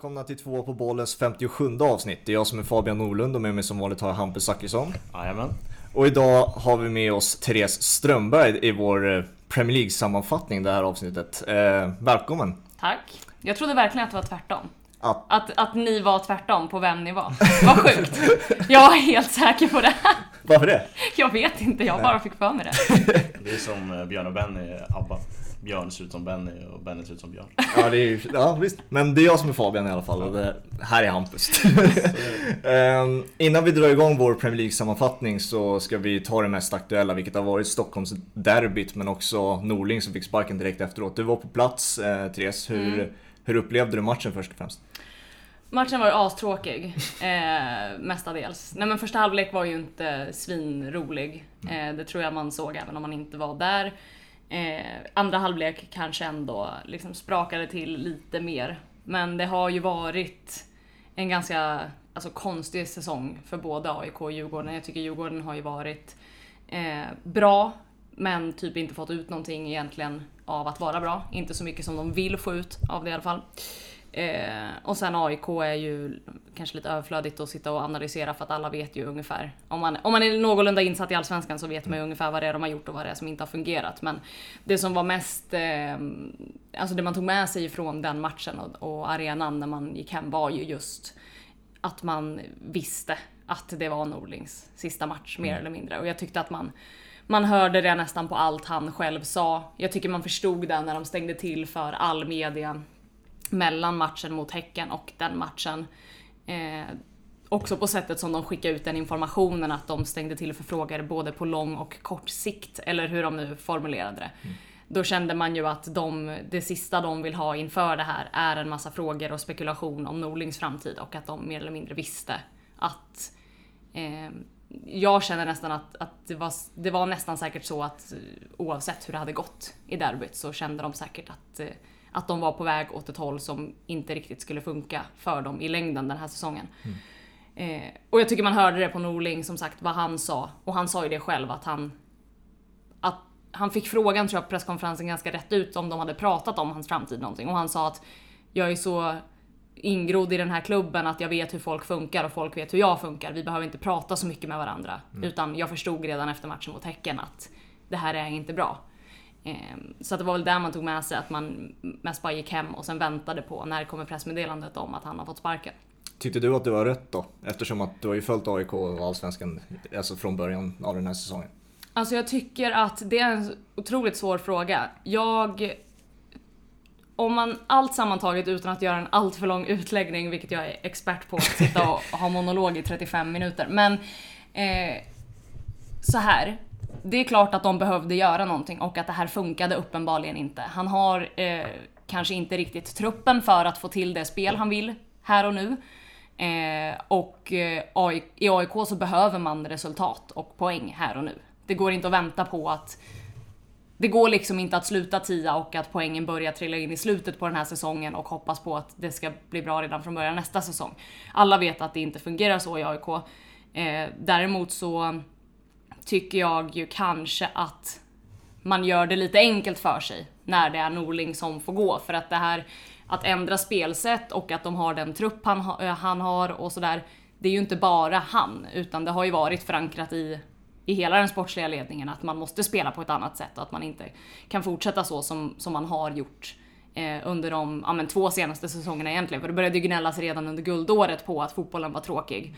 välkomna till två på bollens 57 avsnitt. Det är jag som är Fabian Norlund och med mig som vanligt har jag Hampus Zachrisson. Jajamän. Och idag har vi med oss Therese Strömberg i vår eh, Premier League-sammanfattning det här avsnittet. Eh, välkommen! Tack. Jag trodde verkligen att det var tvärtom. Att- Att, att ni var tvärtom på vem ni var. Vad sjukt. Jag var helt säker på det. Varför det? Jag vet inte, jag bara fick för mig det. Det är som eh, Björn och Benny, ABBA. Björn ser ut som Benny och Benny ser ut som Björn. Ja, det är, ju- ja visst. Men det är jag som är Fabian i alla fall och det här är Hampus. Ehm, innan vi drar igång vår Premier League-sammanfattning så ska vi ta det mest aktuella, vilket har varit Stockholms derbyt men också Norling som fick sparken direkt efteråt. Du var på plats, eh, Therese. Hur, hur upplevde du matchen först och främst? Matchen var astråkig, eh, mestadels. Nej men första halvlek var ju inte svinrolig. Eh, det tror jag man såg även om man inte var där. Eh, andra halvlek kanske ändå liksom sprakade till lite mer. Men det har ju varit en ganska alltså, konstig säsong för både AIK och Djurgården. Jag tycker Djurgården har ju varit eh, bra, men typ inte fått ut någonting egentligen av att vara bra. Inte så mycket som de vill få ut av det i alla fall. Eh, och sen AIK är ju kanske lite överflödigt att sitta och analysera för att alla vet ju ungefär. Om man, om man är någorlunda insatt i Allsvenskan så vet man ju ungefär vad det är de har gjort och vad det är som inte har fungerat. Men det som var mest, eh, alltså det man tog med sig från den matchen och, och arenan när man gick hem var ju just att man visste att det var Norlings sista match mer eller mindre. Och jag tyckte att man, man hörde det nästan på allt han själv sa. Jag tycker man förstod det när de stängde till för all media mellan matchen mot Häcken och den matchen. Eh, också på sättet som de skickade ut den informationen att de stängde till för frågor både på lång och kort sikt, eller hur de nu formulerade det. Då kände man ju att de, det sista de vill ha inför det här är en massa frågor och spekulation om Norlings framtid och att de mer eller mindre visste att eh, jag känner nästan att, att det, var, det var nästan säkert så att eh, oavsett hur det hade gått i derbyt så kände de säkert att, eh, att de var på väg åt ett håll som inte riktigt skulle funka för dem i längden den här säsongen. Eh, och jag tycker man hörde det på Norling som sagt vad han sa. Och han sa ju det själv att han att han fick frågan tror jag på presskonferensen ganska rätt ut om de hade pratat om hans framtid någonting och han sa att jag är så ingrodd i den här klubben att jag vet hur folk funkar och folk vet hur jag funkar. Vi behöver inte prata så mycket med varandra. Utan jag förstod redan efter matchen mot Häcken att det här är inte bra. Ehm, Så att det var väl där man tog med sig att man mest bara gick hem och sen väntade på när kommer pressmeddelandet om att han har fått sparken. Tyckte du att det var rätt då? Eftersom att du har ju följt AIK och Allsvenskan alltså från början av den här säsongen. Alltså jag tycker att det är en otroligt svår fråga. Jag... Om man allt sammantaget utan att göra en alltför lång utläggning, vilket jag är expert på, att sitta och ha monolog i 35 minuter. Men eh, så här. Det är klart att de behövde göra någonting och att det här funkade uppenbarligen inte. Han har eh, kanske inte riktigt truppen för att få till det spel han vill här och nu. Eh, och eh, AI, i AIK så behöver man resultat och poäng här och nu. Det går inte att vänta på att det går liksom inte att sluta tia och att poängen börjar trilla in i slutet på den här säsongen och hoppas på att det ska bli bra redan från början nästa säsong. Alla vet att det inte fungerar så i AIK. Eh, däremot så tycker jag ju kanske att man gör det lite enkelt för sig när det är Norling som får gå. För att det här att ändra spelsätt och att de har den trupp han, eh, han har och sådär. Det är ju inte bara han, utan det har ju varit förankrat i, i hela den sportsliga ledningen att man måste spela på ett annat sätt och att man inte kan fortsätta så som, som man har gjort eh, under de ja, men två senaste säsongerna egentligen. För det började ju gnällas redan under guldåret på att fotbollen var tråkig.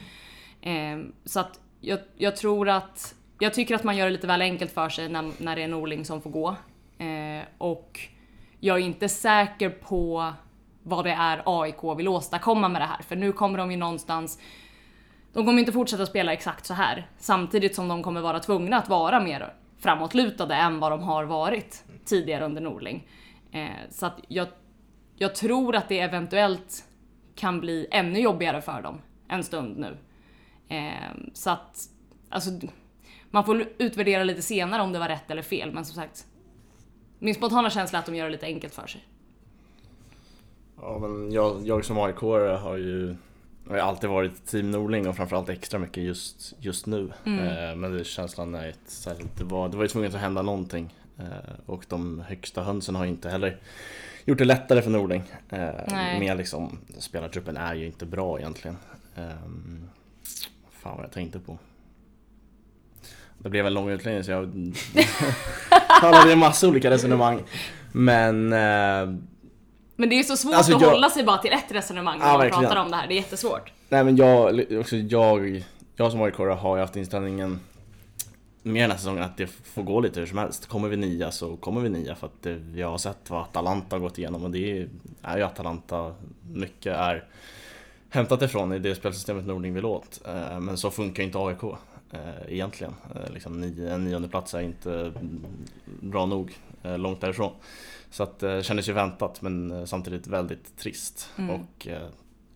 Eh, så att jag, jag tror att, jag tycker att man gör det lite väl enkelt för sig när, när det är Norling som får gå. Eh, och jag är inte säker på vad det är AIK vill åstadkomma med det här. För nu kommer de ju någonstans de kommer inte fortsätta spela exakt så här. Samtidigt som de kommer vara tvungna att vara mer framåtlutade än vad de har varit tidigare under Norling. Eh, så att jag, jag tror att det eventuellt kan bli ännu jobbigare för dem en stund nu. Eh, så att, alltså, man får utvärdera lite senare om det var rätt eller fel, men som sagt. Min spontana känsla är att de gör det lite enkelt för sig. Ja, men jag, jag som aik har ju har ju alltid varit team Norling och framförallt extra mycket just, just nu. Eh, men det, känslan är ett, särskilt, det var, det var ju tvunget att hända någonting. Eh, och de högsta hönsen har inte heller gjort det lättare för Norling. Eh, med liksom, spelartruppen är ju inte bra egentligen. Um, fan vad jag tänkte på. Det blev en lång utläggning så jag talade en massa olika resonemang. Men eh, Men det är ju så svårt Alltså, att jag- hålla sig bara till ett resonemang när Ja, man verkligen. pratar om det här. Det är jättesvårt. Nej men jag, också jag, jag som aik har ju haft inställningen med den här säsongen att det får gå lite hur som helst. Kommer vi nia så kommer vi nia för att jag har sett vad Atalanta har gått igenom och det är, ju Atalanta mycket är hämtat ifrån i det spelsystemet Nordling vill åt. Eh, Men så funkar inte AIK eh, egentligen. Eh, Liksom nio, en nionde plats är inte bra nog, eh, långt därifrån. Så att det kändes ju väntat men eh, samtidigt väldigt trist. Mm. Och eh,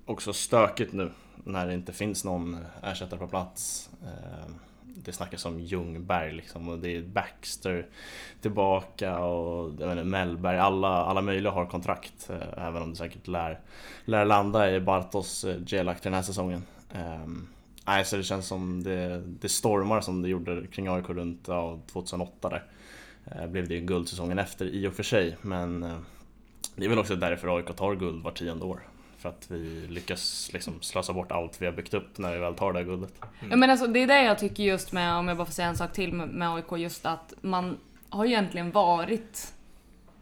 också stökigt nu när det inte finns någon ersättare på plats. Eh, Det snackas om Ljungberg liksom och det är Baxter tillbaka och jag inte, Mellberg. Alla, alla möjliga har kontrakt eh, även om det säkert lär, lär landa i Bartos eh, Gelak den här säsongen. Ehm, Nej, så det känns som det, det stormar som det gjorde kring AIK runt ja, 2008 där. Eh, Blev det ju guld säsongen efter i och för sig men eh, det är väl också därför AIK tar guld var tionde år. För att vi lyckas liksom slösa bort allt vi har byggt upp när vi väl tar det här guldet. Ja, men alltså, det är det jag tycker just med, om jag bara får säga en sak till med, med AIK, just att man har ju egentligen varit...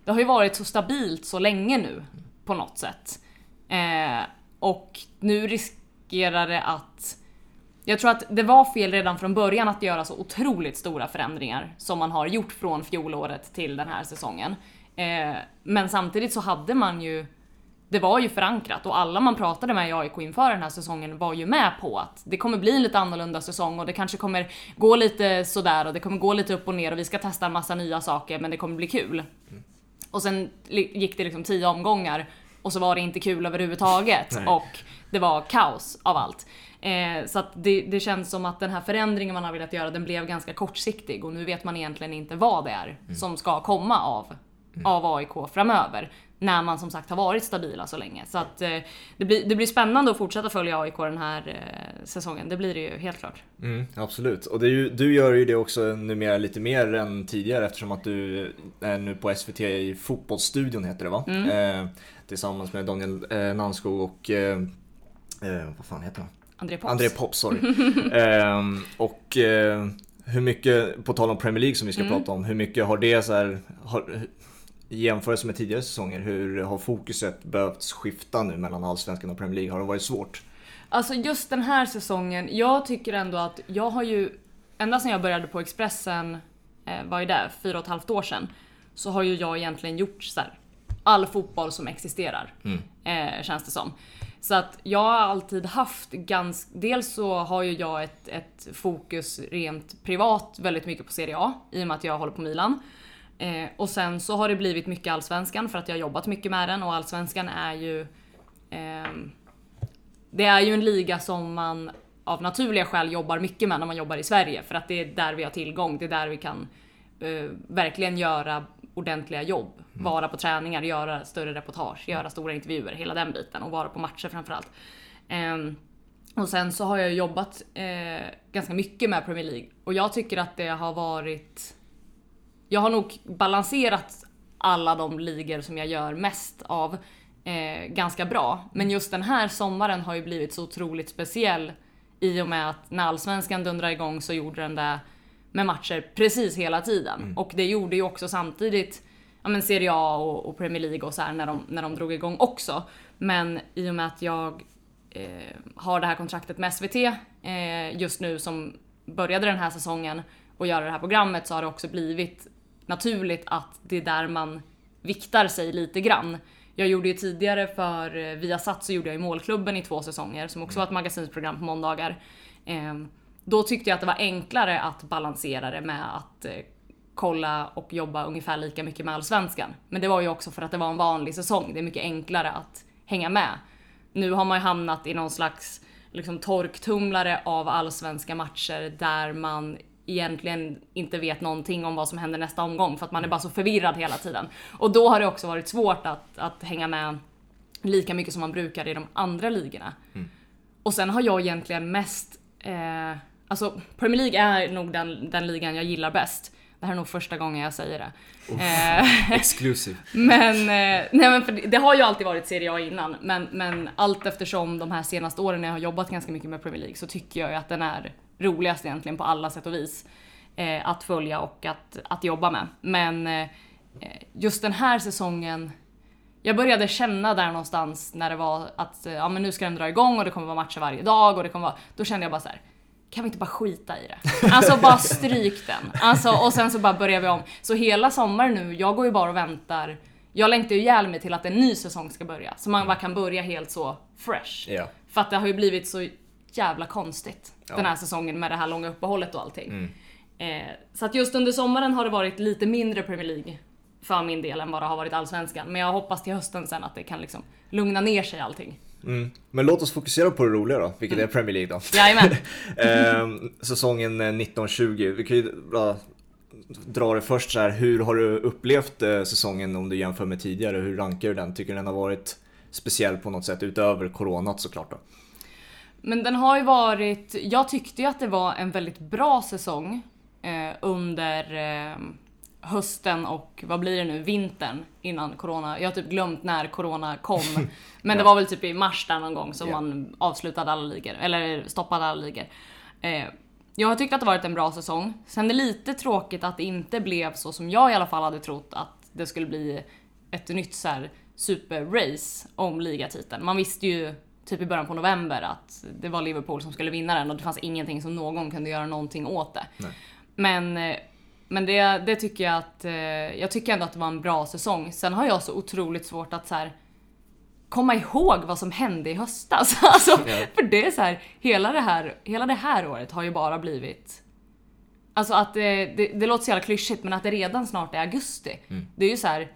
Det har ju varit så stabilt så länge nu, på något sätt. Eh, och nu riskerar det att... Jag tror att det var fel redan från början att göra så otroligt stora förändringar som man har gjort från fjolåret till den här säsongen. Eh, men samtidigt så hade man ju det var ju förankrat och alla man pratade med i AIK inför den här säsongen var ju med på att det kommer bli en lite annorlunda säsong och det kanske kommer gå lite sådär och det kommer gå lite upp och ner och vi ska testa en massa nya saker men det kommer bli kul. Och sen gick det liksom tio omgångar och så var det inte kul överhuvudtaget Nej. och det var kaos av allt. Eh, så att det, det känns som att den här förändringen man har velat göra den blev ganska kortsiktig och nu vet man egentligen inte vad det är som ska komma av, av AIK framöver. När man som sagt har varit stabila så länge. Så att eh, det, blir, det blir spännande att fortsätta följa AIK den här eh, säsongen. Det blir det ju helt klart. Mm, absolut. Och ju, du gör ju det också numera lite mer än tidigare eftersom att du är nu på SVT i Fotbollsstudion heter det va? Eh, tillsammans med Daniel eh, Nanskog och eh, eh, vad fan heter han? André Pops. André Pop, sorry. Ehm, och eh, hur mycket, på tal om Premier League som vi ska prata om, hur mycket har det så här, har, i jämförelse med tidigare säsonger, hur har fokuset behövt skifta nu mellan Allsvenskan och Premier League? Har det varit svårt? Alltså just den här säsongen, jag tycker ändå att jag har ju, ända sedan jag började på Expressen, eh, vad är det, fyra och ett halvt år sedan, så har ju jag egentligen gjort så här, all fotboll som existerar. Eh, känns det som. Så att jag har alltid haft ganska, dels så har ju jag ett, ett fokus rent privat väldigt mycket på Serie A i och med att jag håller på Milan. Eh, och sen så har det blivit mycket allsvenskan för att jag har jobbat mycket med den och allsvenskan är ju eh, det är ju en liga som man av naturliga skäl jobbar mycket med när man jobbar i Sverige för att det är där vi har tillgång, det är där vi kan eh, verkligen göra ordentliga jobb. Vara på träningar, göra större reportage, göra stora intervjuer, hela den biten och vara på matcher framförallt. Ehm, och sen så har jag jobbat eh, ganska mycket med Premier League och jag tycker att det har varit jag har nog balanserat alla de ligor som jag gör mest av eh, ganska bra. Men just den här sommaren har ju blivit så otroligt speciell i och med att när allsvenskan dundrade igång så gjorde den det med matcher precis hela tiden. Och det gjorde ju också samtidigt ja, men Serie A och, och Premier League och så här när de, när de drog igång också. Men i och med att jag eh, har det här kontraktet med SVT eh, just nu som började den här säsongen och göra det här programmet så har det också blivit naturligt att det är där man viktar sig lite grann. Jag gjorde ju tidigare för eh, Viasat så gjorde jag ju Målklubben i två säsonger som också var ett magasinsprogram på måndagar. Ehm, Då tyckte jag att det var enklare att balansera det med att eh, kolla och jobba ungefär lika mycket med Allsvenskan. Men det var ju också för att det var en vanlig säsong. Det är mycket enklare att hänga med. Nu har man ju hamnat i någon slags liksom, torktumlare av allsvenska matcher där man egentligen inte vet någonting om vad som händer nästa omgång för att man är bara så förvirrad hela tiden. Och då har det också varit svårt att, att hänga med lika mycket som man brukar i de andra ligorna. Och sen har jag egentligen mest, eh, alltså Premier League är nog den, den ligan jag gillar bäst. Det här är nog första gången jag säger det. Eh, Exclusive. men, eh, nej men för det, det har ju alltid varit Serie A innan, men, men allt eftersom de här senaste åren när jag har jobbat ganska mycket med Premier League så tycker jag ju att den är roligast egentligen på alla sätt och vis. Eh, att följa och att, att jobba med. Men eh, just den här säsongen jag började känna där någonstans när det var att ja, men nu ska den dra igång och det kommer vara matcher varje dag och det kommer vara, då kände jag bara så här. Kan vi inte bara skita i det? Alltså bara stryk den. Alltså, och sen så bara börjar vi om. Så hela sommaren nu, jag går ju bara och väntar. Jag längtar ju ihjäl mig till att en ny säsong ska börja. Så man bara kan börja helt så fresh. Ja. För att det har ju blivit så jävla konstigt Ja. den här säsongen med det här långa uppehållet och allting. Eh, så att just under sommaren har det varit lite mindre Premier League för min del än vad det har varit allsvenskan. Men jag hoppas till hösten sen att det kan liksom lugna ner sig allting. Mm. Men låt oss fokusera på det roliga då, vilket är Premier League då. Jajamän. Ehm, säsongen eh, 1920, vi kan ju bara dra det först så här. hur har du upplevt eh, säsongen om du jämför med tidigare? Hur rankar du den? Tycker du den har varit speciell på något sätt utöver coronat såklart då? Men den har ju varit, jag tyckte ju att det var en väldigt bra säsong eh, under eh, hösten och vad blir det nu, vintern innan corona. Jag har typ glömt när corona kom. Men det var väl typ i mars där någon gång som Ja. man avslutade alla ligor, eller stoppade alla ligor. Eh, jag har tyckt att det varit en bra säsong. Sen är det lite tråkigt att det inte blev så som jag i alla fall hade trott att det skulle bli ett nytt så här superrace om ligatiteln. Man visste ju typ i början på november att det var Liverpool som skulle vinna den och det fanns ingenting som någon kunde göra någonting åt det. Nej. Men, eh, men det, det tycker jag att, eh, jag tycker ändå att det var en bra säsong. Sen har jag så otroligt svårt att så här, komma ihåg vad som hände i höstas. Alltså, Ja. För det är så här, hela det här, hela det här året har ju bara blivit Alltså att det, det, det låter så jävla klyschigt men att det redan snart är augusti. Det är ju så här.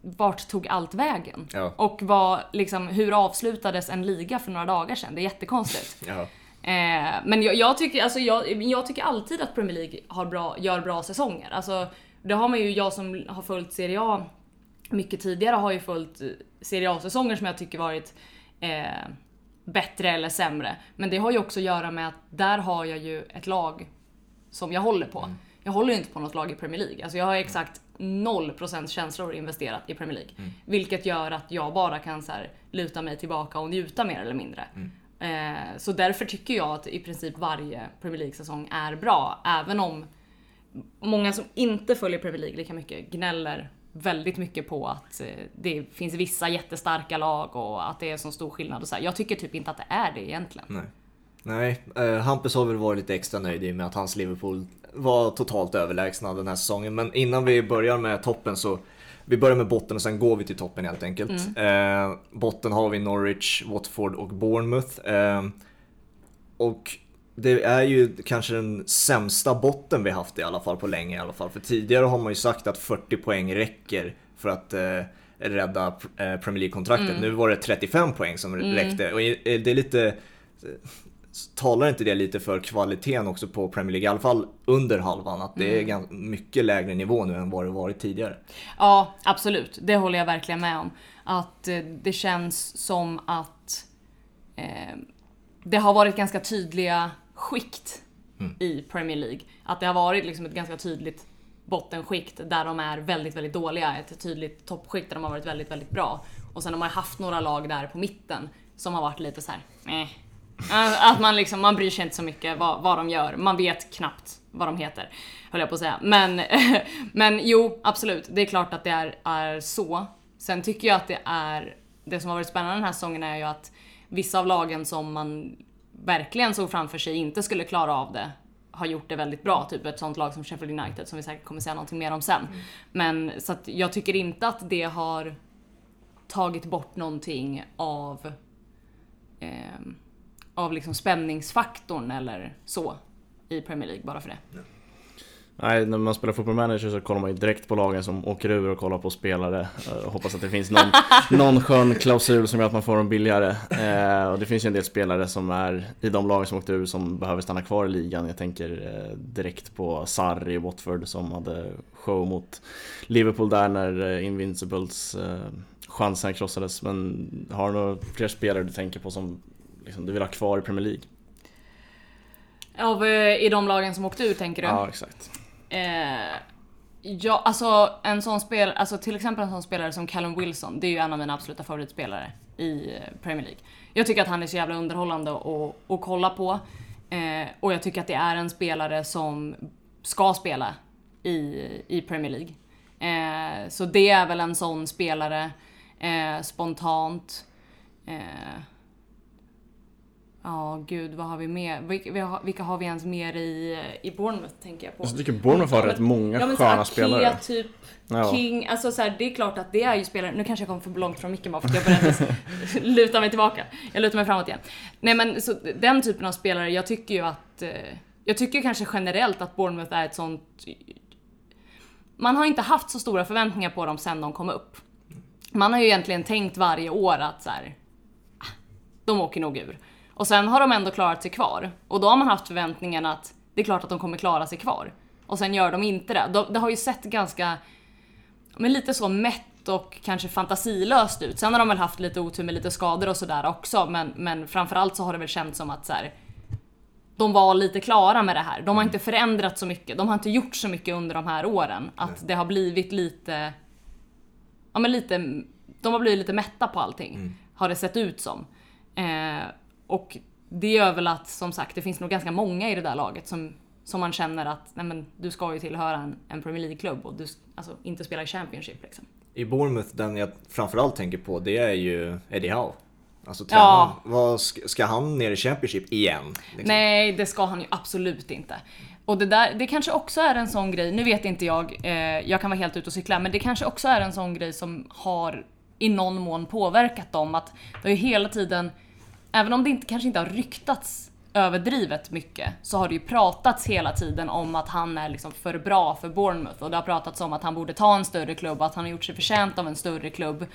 Vart tog allt vägen? Ja. Och vad, liksom, hur avslutades en liga för några dagar sedan? Det är jättekonstigt. Ja. Eh, men jag, jag, tycker, alltså jag, jag tycker alltid att Premier League har bra, gör bra säsonger. Alltså, det har man ju, jag som har följt Serie A mycket tidigare har ju följt eh, Serie A-säsonger som jag tycker varit eh, bättre eller sämre. Men det har ju också att göra med att där har jag ju ett lag som jag håller på. Jag håller ju inte på något lag i Premier League. Alltså jag har exakt 0% känslor investerat i Premier League. Vilket gör att jag bara kan så här, luta mig tillbaka och njuta mer eller mindre. Eh, så därför tycker jag att i princip varje Premier League-säsong är bra. Även om många som inte följer Premier League lika mycket gnäller väldigt mycket på att eh, det finns vissa jättestarka lag och att det är så stor skillnad och så här. Jag tycker typ inte att det är det egentligen. Nej. Nej, eh, Hampus har väl varit lite extra nöjd i och med att hans Liverpool var totalt överlägsna den här säsongen. Men innan vi börjar med toppen så vi börjar med botten och sen går vi till toppen helt enkelt. Eh, botten har vi Norwich, Watford och Bournemouth. Eh, och det är ju kanske den sämsta botten vi haft i alla fall på länge i alla fall. För tidigare har man ju sagt att 40 poäng räcker för att eh, rädda eh, Premier League-kontraktet. Nu var det 35 poäng som räckte. Och det är lite... Talar inte det lite för kvaliteten också på Premier League? I alla fall under halvan. Att det är ganska mycket lägre nivå nu än vad det varit tidigare. Ja, absolut. Det håller jag verkligen med om. Att eh, det känns som att eh, det har varit ganska tydliga skikt i Premier League. Att det har varit liksom ett ganska tydligt bottenskikt där de är väldigt, väldigt dåliga. Ett tydligt toppskikt där de har varit väldigt, väldigt bra. Och sen har man haft några lag där på mitten som har varit lite så här. Eh. Att man liksom, man bryr sig inte så mycket vad, vad de gör. Man vet knappt vad de heter, höll jag på att säga. Men, men jo, absolut. Det är klart att det är, är så. Sen tycker jag att det är, det som har varit spännande den här säsongen är ju att vissa av lagen som man verkligen såg framför sig inte skulle klara av det har gjort det väldigt bra. Typ ett sånt lag som Sheffield United som vi säkert kommer säga någonting mer om sen. Men så att jag tycker inte att det har tagit bort någonting av ehm, av liksom spänningsfaktorn eller så i Premier League bara för det. Nej, när man spelar fotboll manager så kollar man ju direkt på lagen som åker ur och kollar på spelare eh, och hoppas att det finns någon, någon skön klausul som gör att man får dem billigare. Eh, och det finns ju en del spelare som är i de lagen som åkte ur som behöver stanna kvar i ligan. Jag tänker eh, direkt på Sarri i Watford som hade show mot Liverpool där när eh, Invincibles eh, chansen krossades. Men har du några fler spelare du tänker på som liksom, du vill ha kvar i Premier League? Av, eh, I de lagen som åkte ur tänker du? Ja, exakt. Eh, ja, alltså en sån spel, alltså till exempel en sån spelare som Callum Wilson, det är ju en av mina absoluta favoritspelare i eh, Premier League. Jag tycker att han är så jävla underhållande att, att kolla på. Eh, och jag tycker att det är en spelare som ska spela i, i Premier League. Eh, så det är väl en sån spelare, eh, spontant. Ja, gud, vad har vi mer? Vilka, vilka har vi ens mer i, i Bournemouth, tänker jag på? Jag tycker Bournemouth har rätt många ja, men sköna Akea, spelare. typ Ja. King, alltså så här, det är klart att det är ju spelare, nu kanske jag kommer för långt från micken bara för att jag började luta mig tillbaka. Jag lutar mig framåt igen. Nej men så den typen av spelare, jag tycker ju att, eh, jag tycker kanske generellt att Bournemouth är ett sånt man har inte haft så stora förväntningar på dem sen de kom upp. Man har ju egentligen tänkt varje år att så här, ah, de åker nog ur. Och sen har de ändå klarat sig kvar. Och då har man haft förväntningen att det är klart att de kommer klara sig kvar. Och sen gör de inte det. De- Det har ju sett ganska, men lite så mätt och kanske fantasilöst ut. Sen har de väl haft lite otur med lite skador och sådär också. Men, men framförallt så har det väl känts som att så här, de var lite klara med det här. De har inte förändrat så mycket. De har inte gjort så mycket under de här åren. Att det har blivit lite... Ja men lite... De har blivit lite mätta på allting. Har det sett ut som. Eh, och det gör väl att, som sagt, det finns nog ganska många i det där laget som, som man känner att nej men, du ska ju tillhöra en, en Premier League-klubb och du alltså, inte spela i Championship liksom. I Bournemouth, den jag framförallt tänker på, det är ju Eddie Howe. Alltså Ja. Vad, ska, ska han ner i Championship igen? Liksom? Nej, det ska han ju absolut inte. Och det där, det kanske också är en sån grej, nu vet inte jag, eh, jag kan vara helt ute och cykla, men det kanske också är en sån grej som har i någon mån påverkat dem. Att det har ju hela tiden, även om det inte, kanske inte har ryktats överdrivet mycket, så har det ju pratats hela tiden om att han är liksom för bra för Bournemouth. Och det har pratats om att han borde ta en större klubb, att han har gjort sig förtjänt av en större klubb.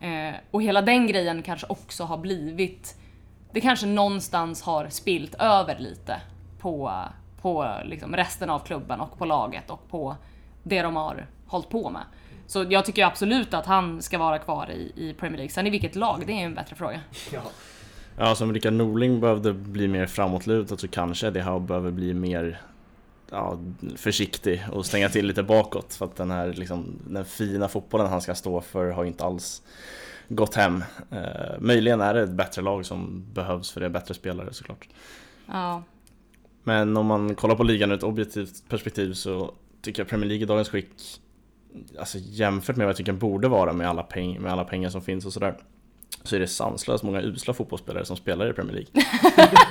Eh, och hela den grejen kanske också har blivit det kanske någonstans har spilt över lite på, på liksom resten av klubben och på laget och på det de har hållit på med. Så jag tycker absolut att han ska vara kvar i, i Premier League. Sen i vilket lag, det är en bättre fråga. Ja. Ja, som Rickard Norling behövde bli mer framåtlutad så kanske Eddie Howe behöver bli mer ja, försiktig och stänga till lite bakåt för att den här liksom, den fina fotbollen han ska stå för har inte alls gått hem. Eh, möjligen är det ett bättre lag som behövs för det bättre spelare såklart. Ja, Men om man kollar på ligan ur ett objektivt perspektiv så tycker jag Premier League i dagens skick Alltså jämfört med vad jag tycker den borde vara med alla, peng, med alla pengar som finns och sådär Så är det sanslöst många usla fotbollsspelare som spelar i Premier League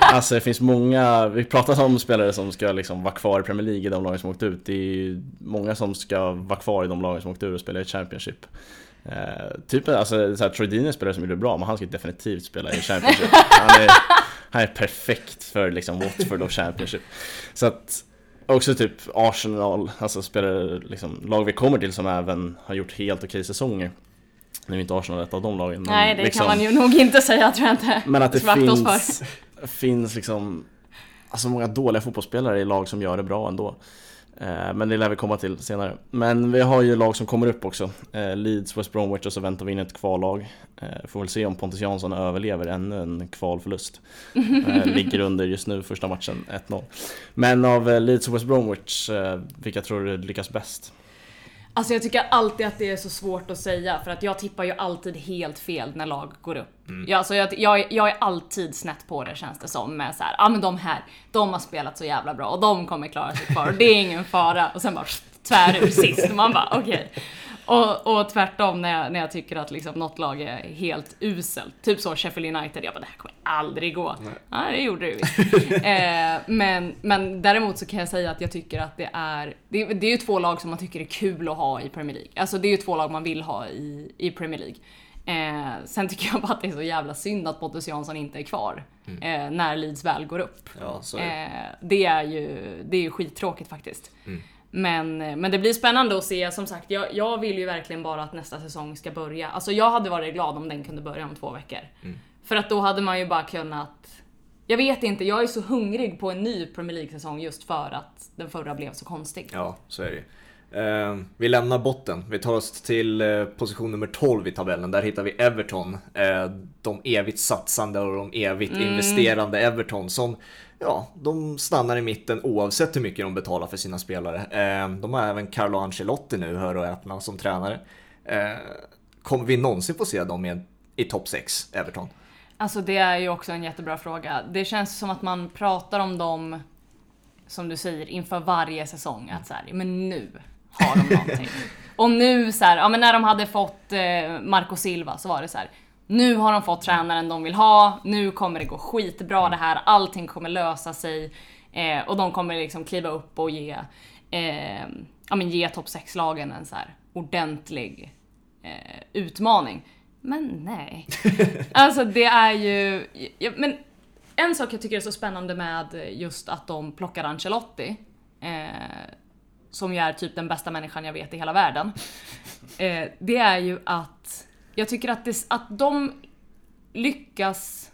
Alltså det finns många, vi pratar om spelare som ska liksom vara kvar i Premier League i de lagen som åkt ut Det är ju många som ska vara kvar i de lagen som åkt ur och spela i Championship Eh, typ alltså, så här, Troy Deeney spelar som gjorde det bra, men han ska definitivt spela i Championship. Han är, han är perfekt för liksom Watford och Championship. Så att också typ Arsenal, alltså spelare, liksom, lag vi kommer till som även har gjort helt okej säsonger. Nu är inte Arsenal ett av de lagen. men nej det liksom, kan man ju nog inte säga tror jag inte. Men att det finns, finns liksom Alltså många dåliga fotbollsspelare i lag som gör det bra ändå. Eh, Men det lär vi komma till senare. Men vi har ju lag som kommer upp också. Eh, Leeds, West Bromwich och så väntar vi in ett kvallag. Eh, Får väl se om Pontus Jansson överlever ännu en kvalförlust. Ligger under just nu första matchen 1-0. Men av Leeds och West Bromwich, vilka tror du lyckas bäst? Alltså jag tycker alltid att det är så svårt att säga för att jag tippar ju alltid helt fel när lag går upp. Jag, alltså jag, jag, jag är alltid snett på det känns det som med så ja ah, men de här, de har spelat så jävla bra och de kommer klara sig kvar och det är ingen fara och sen bara tvär ur sist och man bara okej. Och, och tvärtom när jag, när jag tycker att liksom något lag är helt uselt. Typ så Sheffield United, jag bara det här kommer aldrig gå. Ja det gjorde det visst. eh, men, men däremot så kan jag säga att jag tycker att det är, det, det är ju två lag som man tycker är kul att ha i Premier League. Alltså det är ju två lag man vill ha i, i Premier League. Eh, sen tycker jag bara att det är så jävla synd att Pontus Jansson inte är kvar eh, när Leeds väl går upp. Ja, så är det. Eh, det är ju det är ju skittråkigt faktiskt. Men, men det blir spännande att se, som sagt, jag, jag vill ju verkligen bara att nästa säsong ska börja. Alltså jag hade varit glad om den kunde börja om två veckor. För att då hade man ju bara kunnat... Jag vet inte, jag är så hungrig på en ny Premier League-säsong just för att den förra blev så konstig. Ja, så är det ju. Eh, vi lämnar botten, vi tar oss till eh, position nummer 12 i tabellen. Där hittar vi Everton. Eh, de evigt satsande och de evigt Mm. investerande Everton som Ja, de stannar i mitten oavsett hur mycket de betalar för sina spelare. Eh, de har även Carlo Ancelotti nu, hör och häpna, som tränare. Eh, kommer vi någonsin få se dem i, i topp 6, Everton? Alltså det är ju också en jättebra fråga. Det känns som att man pratar om dem, som du säger, inför varje säsong. Att så här, men nu har de någonting. Och nu så här, ja men när de hade fått eh, Marco Silva så var det så här. Nu har de fått tränaren de vill ha, nu kommer det gå skitbra det här, allting kommer lösa sig. Eh, och de kommer liksom kliva upp och ge, eh, ja, men ge topp 6-lagen en så här ordentlig eh, utmaning. Men nej. Alltså det är ju... Ja, men en sak jag tycker är så spännande med just att de plockar Ancelotti, eh, som ju är typ den bästa människan jag vet i hela världen. Eh, det är ju att jag tycker att, det, att de lyckas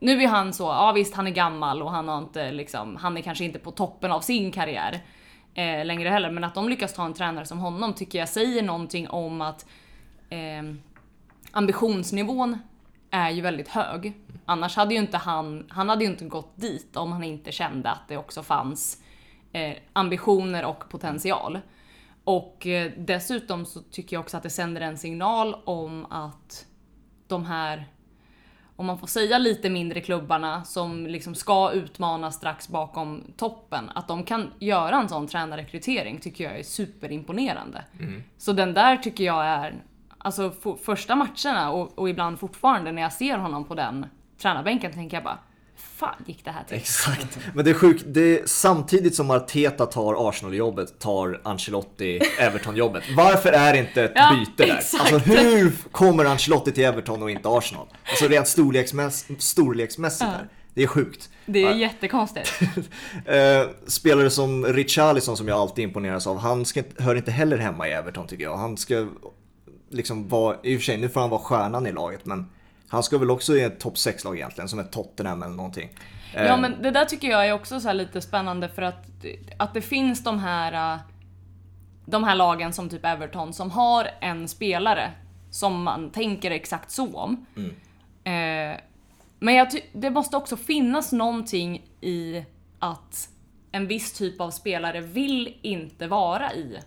nu är han så, ja visst han är gammal och han har inte liksom, han är kanske inte på toppen av sin karriär eh, längre heller, men att de lyckas ta en tränare som honom tycker jag säger någonting om att eh, ambitionsnivån är ju väldigt hög. Annars hade ju inte han, han hade ju inte gått dit om han inte kände att det också fanns eh, ambitioner och potential. Och eh, dessutom så tycker jag också att det sänder en signal om att de här, om man får säga lite mindre klubbarna som liksom ska utmana strax bakom toppen, att de kan göra en sån tränarrekrytering tycker jag är superimponerande. Så den där tycker jag är, alltså första matcherna och, och ibland fortfarande när jag ser honom på den tränarbänken tänker jag bara, fan gick det här till? Exakt. Men det är sjukt, det är, samtidigt som Arteta tar Arsenal-jobbet tar Ancelotti Everton-jobbet. Varför är det inte ett Ja, byte där? exakt. Alltså hur kommer Ancelotti till Everton och inte Arsenal? Alltså rent storleksmäss- storleksmässigt där. Det är sjukt. Det är Ja. jättekonstigt. Eh, spelare som Richarlison som jag alltid imponeras av, han ska, hör inte heller hemma i Everton tycker jag. Han ska liksom vara, i och för sig nu får han vara stjärnan i laget men han ska väl också i ett topp 6-lag egentligen, som ett Tottenham eller någonting. Eh, Ja men det där tycker jag är också så lite spännande för att, att det finns de här äh, de här lagen som typ Everton som har en spelare som man tänker exakt så om. Eh, men jag det måste också finnas någonting i att en viss typ av spelare vill inte vara i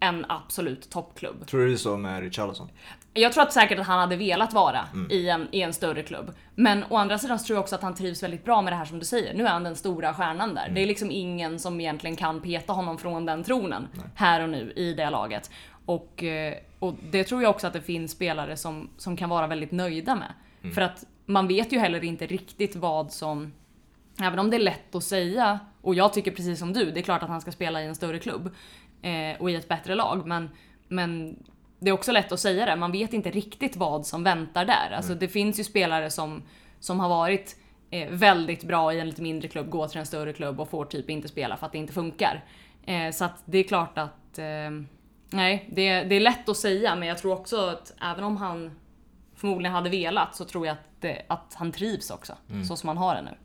en absolut toppklubb. Tror du det är så med Richarlison? Jag tror att säkert att han hade velat vara i, en, i en större klubb. Men å andra sidan så tror jag också att han trivs väldigt bra med det här som du säger. Nu är han den stora stjärnan där. Det är liksom ingen som egentligen kan peta honom från den tronen här och nu i det laget. Och, eh, och det tror jag också att det finns spelare som, som kan vara väldigt nöjda med. För att man vet ju heller inte riktigt vad som Även om det är lätt att säga, och jag tycker precis som du, det är klart att han ska spela i en större klubb eh, och i ett bättre lag, men, men det är också lätt att säga det, man vet inte riktigt vad som väntar där. Alltså det finns ju spelare som, som har varit eh, väldigt bra i en lite mindre klubb, går till en större klubb och får typ inte spela för att det inte funkar. Eh, så att det är klart att, eh, nej, det, det är lätt att säga, men jag tror också att även om han förmodligen hade velat så tror jag att, det, att han trivs också, så som han har det nu.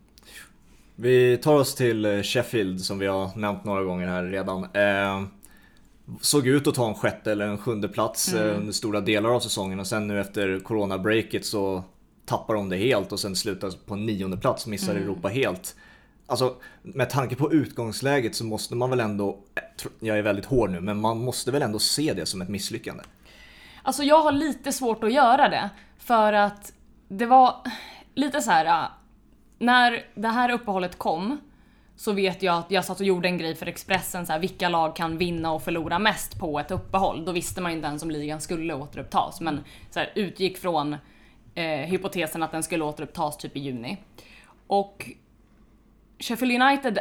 Vi tar oss till eh, Sheffield som vi har nämnt några gånger här redan. Eh, såg ut att ta en sjätte eller en sjunde plats eh, under stora delar av säsongen och sen nu efter corona-breaket så tappar de det helt och sen slutar på nionde plats, missar Europa helt. Alltså med tanke på utgångsläget så måste man väl ändå, jag är väldigt hård nu, men man måste väl ändå se det som ett misslyckande. Alltså jag har lite svårt att göra det. För att det var lite så här. äh, När det här uppehållet kom så vet jag att jag satt och gjorde en grej för Expressen, så här, vilka lag kan vinna och förlora mest på ett uppehåll. Då visste man ju inte ens om ligan skulle återupptas, men så här, utgick från eh, hypotesen att den skulle återupptas typ i juni. Och Sheffield United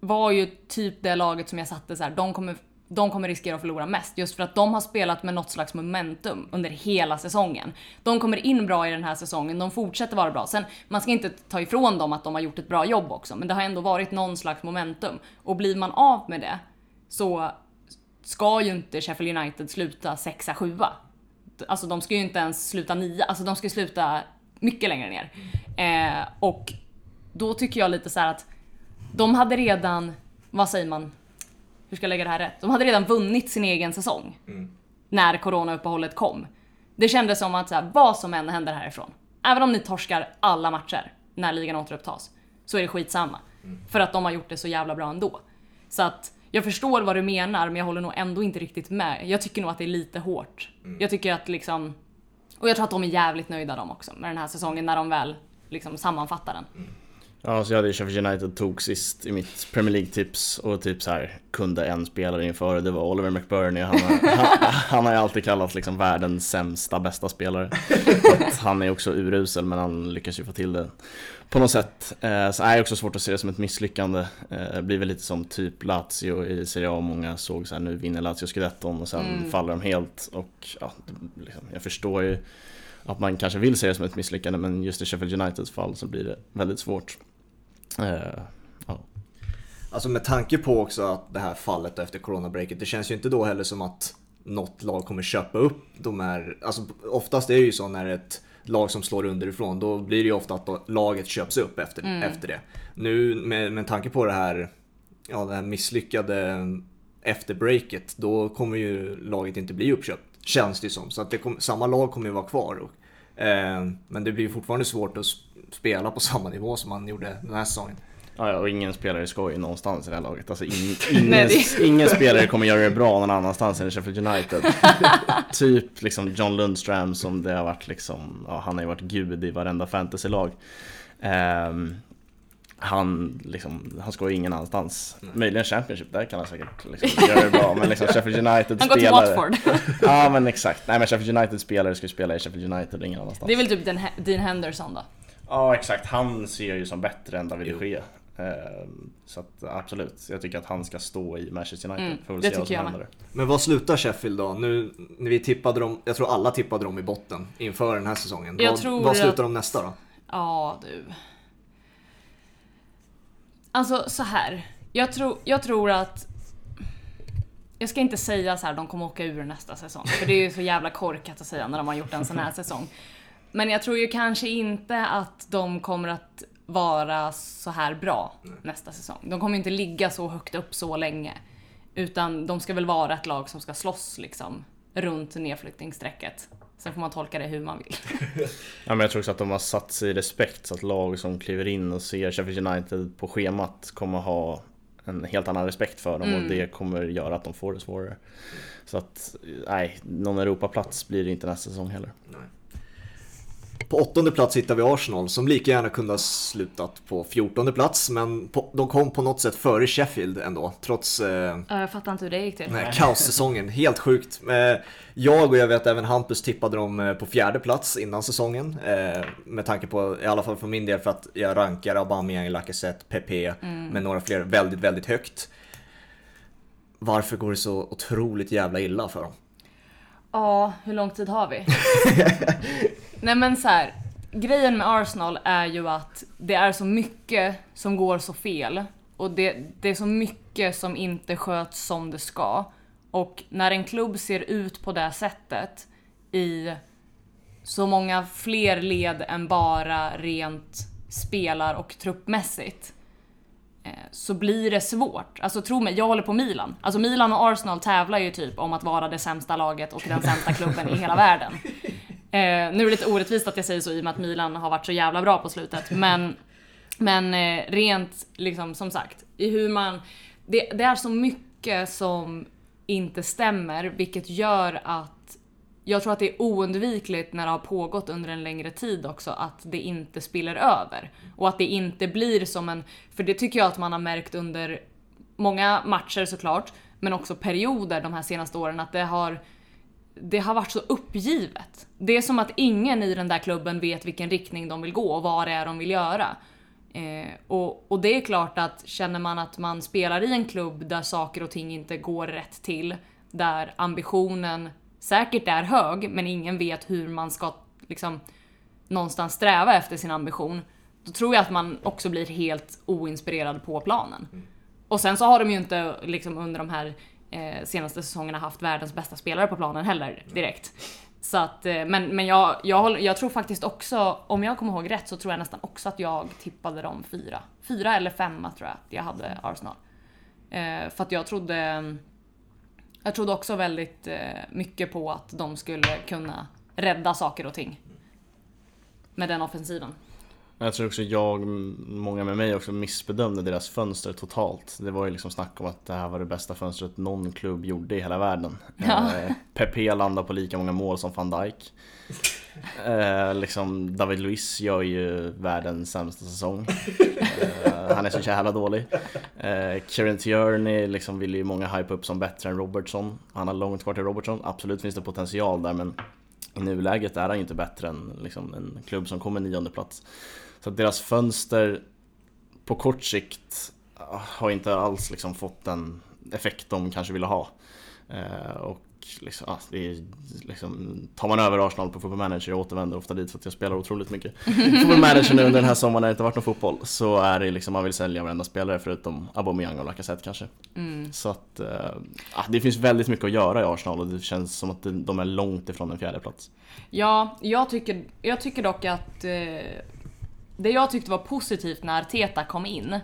var ju typ det laget som jag satte så här, de kommer, de kommer riskera att förlora mest. Just för att de har spelat med något slags momentum under hela säsongen. De kommer in bra i den här säsongen, de fortsätter vara bra. Sen, man ska inte ta ifrån dem att de har gjort ett bra jobb också, men det har ändå varit någon slags momentum. Och blir man av med det så ska ju inte Sheffield United sluta sexa, sjua. Alltså de ska ju inte ens sluta nia, alltså de ska sluta mycket längre ner. Eh, och då tycker jag lite så här att de hade redan, vad säger man, hur ska jag lägga det här rätt? De hade redan vunnit sin egen säsong. När coronauppehållet kom. Det kändes som att så här, vad som än händer härifrån. Även om ni torskar alla matcher när ligan återupptas. Så är det skitsamma. För att de har gjort det så jävla bra ändå. Så att jag förstår vad du menar men jag håller nog ändå inte riktigt med. Jag tycker nog att det är lite hårt. Jag tycker att liksom... Och jag tror att de är jävligt nöjda de också med den här säsongen när de väl liksom sammanfattar den. Ja, så jag hade Sheffield United tog sist i mitt Premier League-tips och typ så här kunde en spelare inför det var Oliver McBurney. Han har, han, han har ju alltid kallats liksom världens sämsta, bästa spelare. Han är också urusel men han lyckas ju få till det på något sätt. Eh, så är det också svårt att se det som ett misslyckande. Eh, Det blir väl lite som typ Lazio i Serie A. Många såg så här nu vinner Lazio scudetton och sen faller de helt. Och ja, liksom, jag förstår ju att man kanske vill se det som ett misslyckande men just i Sheffield Uniteds fall så blir det väldigt svårt. Eh, ja. Alltså med tanke på också att det här fallet efter coronabreaket, det känns ju inte då heller som att något lag kommer köpa upp de här, alltså oftast är det ju så när ett lag som slår underifrån, då blir det ju ofta att laget köps upp efter, efter det. Nu med, med tanke på det här, ja det här misslyckade efter breaket, då kommer ju laget inte bli uppköpt, känns det som. Så att det kom, samma lag kommer ju vara kvar. Och, men det blir fortfarande svårt att sp- spela på samma nivå som man gjorde den här säsongen. Ja, och ingen spelare ska ju någonstans i det här laget. Alltså, ing, ingen, Nej, ingen spelare kommer göra det bra någon annanstans än i Sheffield United. typ liksom John Lundström som det har varit liksom, ja, han har ju varit gud i varenda fantasylag. Ehm, han, liksom, han ska ju ingen annanstans. Möjligen Championship, där kan han säkert liksom, göra det bra. Men liksom Sheffield United Han går till spelare. Watford. Ja men exakt. Nej men Sheffield United spelare ska ju spela i Sheffield United och ingen annanstans. Det är väl typ Den- Dean Henderson då. Ja exakt, han ser jag ju som bättre än David de Gea. Ehm, Så att absolut, jag tycker att han ska stå i Manchester United. Mm, Får väl det se vad tycker som jag händer. Men vad slutar Sheffield då? Nu när vi tippade dem, jag tror alla tippade dem i botten inför den här säsongen. Jag vad, vad slutar att- de nästa då? Ja du. Alltså så här. Jag, tror jag tror att... Jag ska inte säga så här, de kommer åka ur nästa säsong. För det är ju så jävla korkat att säga när de har gjort en sån här säsong. Men jag tror ju kanske inte att de kommer att vara så här bra nästa säsong. De kommer ju inte ligga så högt upp så länge. Utan de ska väl vara ett lag som ska slåss liksom runt nedflyttningsstrecket. Sen får man tolka det hur man vill. Ja, men jag tror också att de har satt sig i respekt så att lag som kliver in och ser Sheffield United på schemat kommer ha en helt annan respekt för dem Mm. och det kommer göra att de får det svårare. Så att, nej, någon Europaplats blir det inte nästa säsong heller. På åttonde plats hittar vi Arsenal som lika gärna kunde ha slutat på fjortonde plats men på, de kom på något sätt före Sheffield ändå trots eh, Ja, Jag fattar inte hur det gick till. här kaossäsongen. Helt sjukt. Eh, Jag och jag vet även Hampus tippade dem eh, på fjärde plats innan säsongen. eh, Med tanke på, i alla fall för min del, för att jag rankar Aubameyang, Lacazette, Pepe med några fler väldigt, väldigt högt. Varför går det så otroligt jävla illa för dem? Ja, hur lång tid har vi? Nej men så här. Grejen med Arsenal är ju att det är så mycket som går så fel. Och det, det är så mycket som inte sköts som det ska. Och när en klubb ser ut på det sättet i så många fler led än bara rent spelar och truppmässigt eh, så blir det svårt. Alltså tro mig, jag håller på Milan. Alltså Milan och Arsenal tävlar ju typ om att vara det sämsta laget och den sämsta klubben i hela världen. Eh, nu är det lite orättvist att jag säger så i och med att Milan har varit så jävla bra på slutet, men, men eh, rent liksom som sagt, i hur man... Det, det är så mycket som inte stämmer, vilket gör att jag tror att det är oundvikligt när det har pågått under en längre tid också att det inte spiller över. Och att det inte blir som en, för det tycker jag att man har märkt under många matcher såklart, men också perioder de här senaste åren att det har det har varit så uppgivet. Det är som att ingen i den där klubben vet vilken riktning de vill gå och vad det är de vill göra. Eh, och, och det är klart att känner man att man spelar i en klubb där saker och ting inte går rätt till, där ambitionen säkert är hög, men ingen vet hur man ska liksom någonstans sträva efter sin ambition, då tror jag att man också blir helt oinspirerad på planen. Och sen så har de ju inte liksom under de här eh, senaste säsongerna haft världens bästa spelare på planen heller direkt. Så att, eh, men men jag, jag, jag tror faktiskt också, om jag kommer ihåg rätt så tror jag nästan också att jag tippade dem fyra. Fyra eller femma tror jag att jag hade Arsenal. Eh, för att jag trodde jag trodde också väldigt eh, mycket på att de skulle kunna rädda saker och ting. Med den offensiven. Jag tror också jag, många med mig också missbedömde deras fönster totalt. Det var ju liksom snack om att det här var det bästa fönstret någon klubb gjorde i hela världen. Ja. Eh, Pepe landar på lika många mål som van Dijk. Eh, liksom David Luiz gör ju världens sämsta säsong. Eh, han är så jävla dålig. Eh, Kieran Tierney liksom vill ju många hype upp som bättre än Robertson. Han har långt kvar till Robertson. Absolut finns det potential där men i nuläget är han ju inte bättre än liksom, en klubb som kommer nionde plats. Så att deras fönster på kort sikt ah, har inte alls liksom fått den effekt de kanske ville ha. Eh, och liksom, ah, det är, liksom, tar man över Arsenal på Football Manager, jag återvänder ofta dit för att jag spelar otroligt mycket Football Manager nu under den här sommaren när det inte varit någon fotboll Så är det liksom, man vill sälja varenda spelare förutom Aubameyang och Lacazette kanske Mm. Så att, eh, ah, det finns väldigt mycket att göra i Arsenal och det känns som att de är långt ifrån en fjärde plats. Ja, jag tycker, jag tycker dock att eh, det jag tyckte var positivt när Arteta kom in,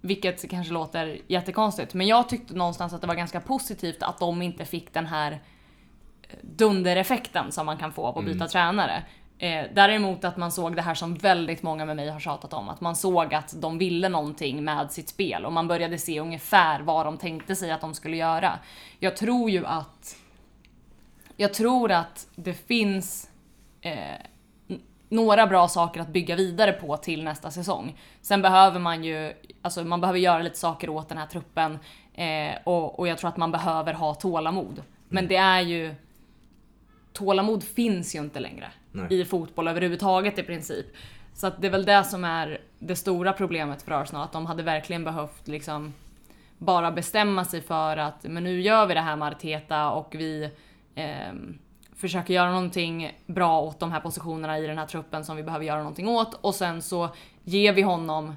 vilket kanske låter jättekonstigt, men jag tyckte någonstans att det var ganska positivt att de inte fick den här eh, dundereffekten som man kan få av att byta tränare. Eh, däremot att man såg det här som väldigt många med mig har tjatat om, att man såg att de ville någonting med sitt spel och man började se ungefär vad de tänkte sig att de skulle göra. Jag tror ju att jag tror att det finns eh, några bra saker att bygga vidare på till nästa säsong. Sen behöver man ju, alltså man behöver göra lite saker åt den här truppen eh, och, och jag tror att man behöver ha tålamod. Men det är ju, tålamod finns ju inte längre Nej. i fotboll överhuvudtaget i princip. Så att det är väl det som är det stora problemet för Arsenal, att de hade verkligen behövt liksom bara bestämma sig för att men nu gör vi det här med Arteta och vi ehm, försöker göra någonting bra åt de här positionerna i den här truppen som vi behöver göra någonting åt. Och sen så ger vi honom,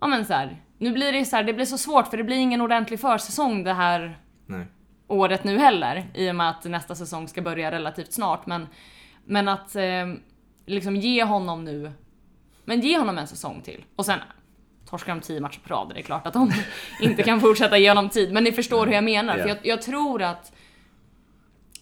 ja men så här, nu blir det så här, det blir så svårt för det blir ingen ordentlig försäsong det här Nej. året nu heller i och med att nästa säsong ska börja relativt snart. Men, men att eh, liksom ge honom nu, men ge honom en säsong till. Och sen torskar de 10 matcher på rad, det är klart att de inte kan fortsätta ge honom tid. Men ni förstår hur jag menar Ja. för jag, jag tror att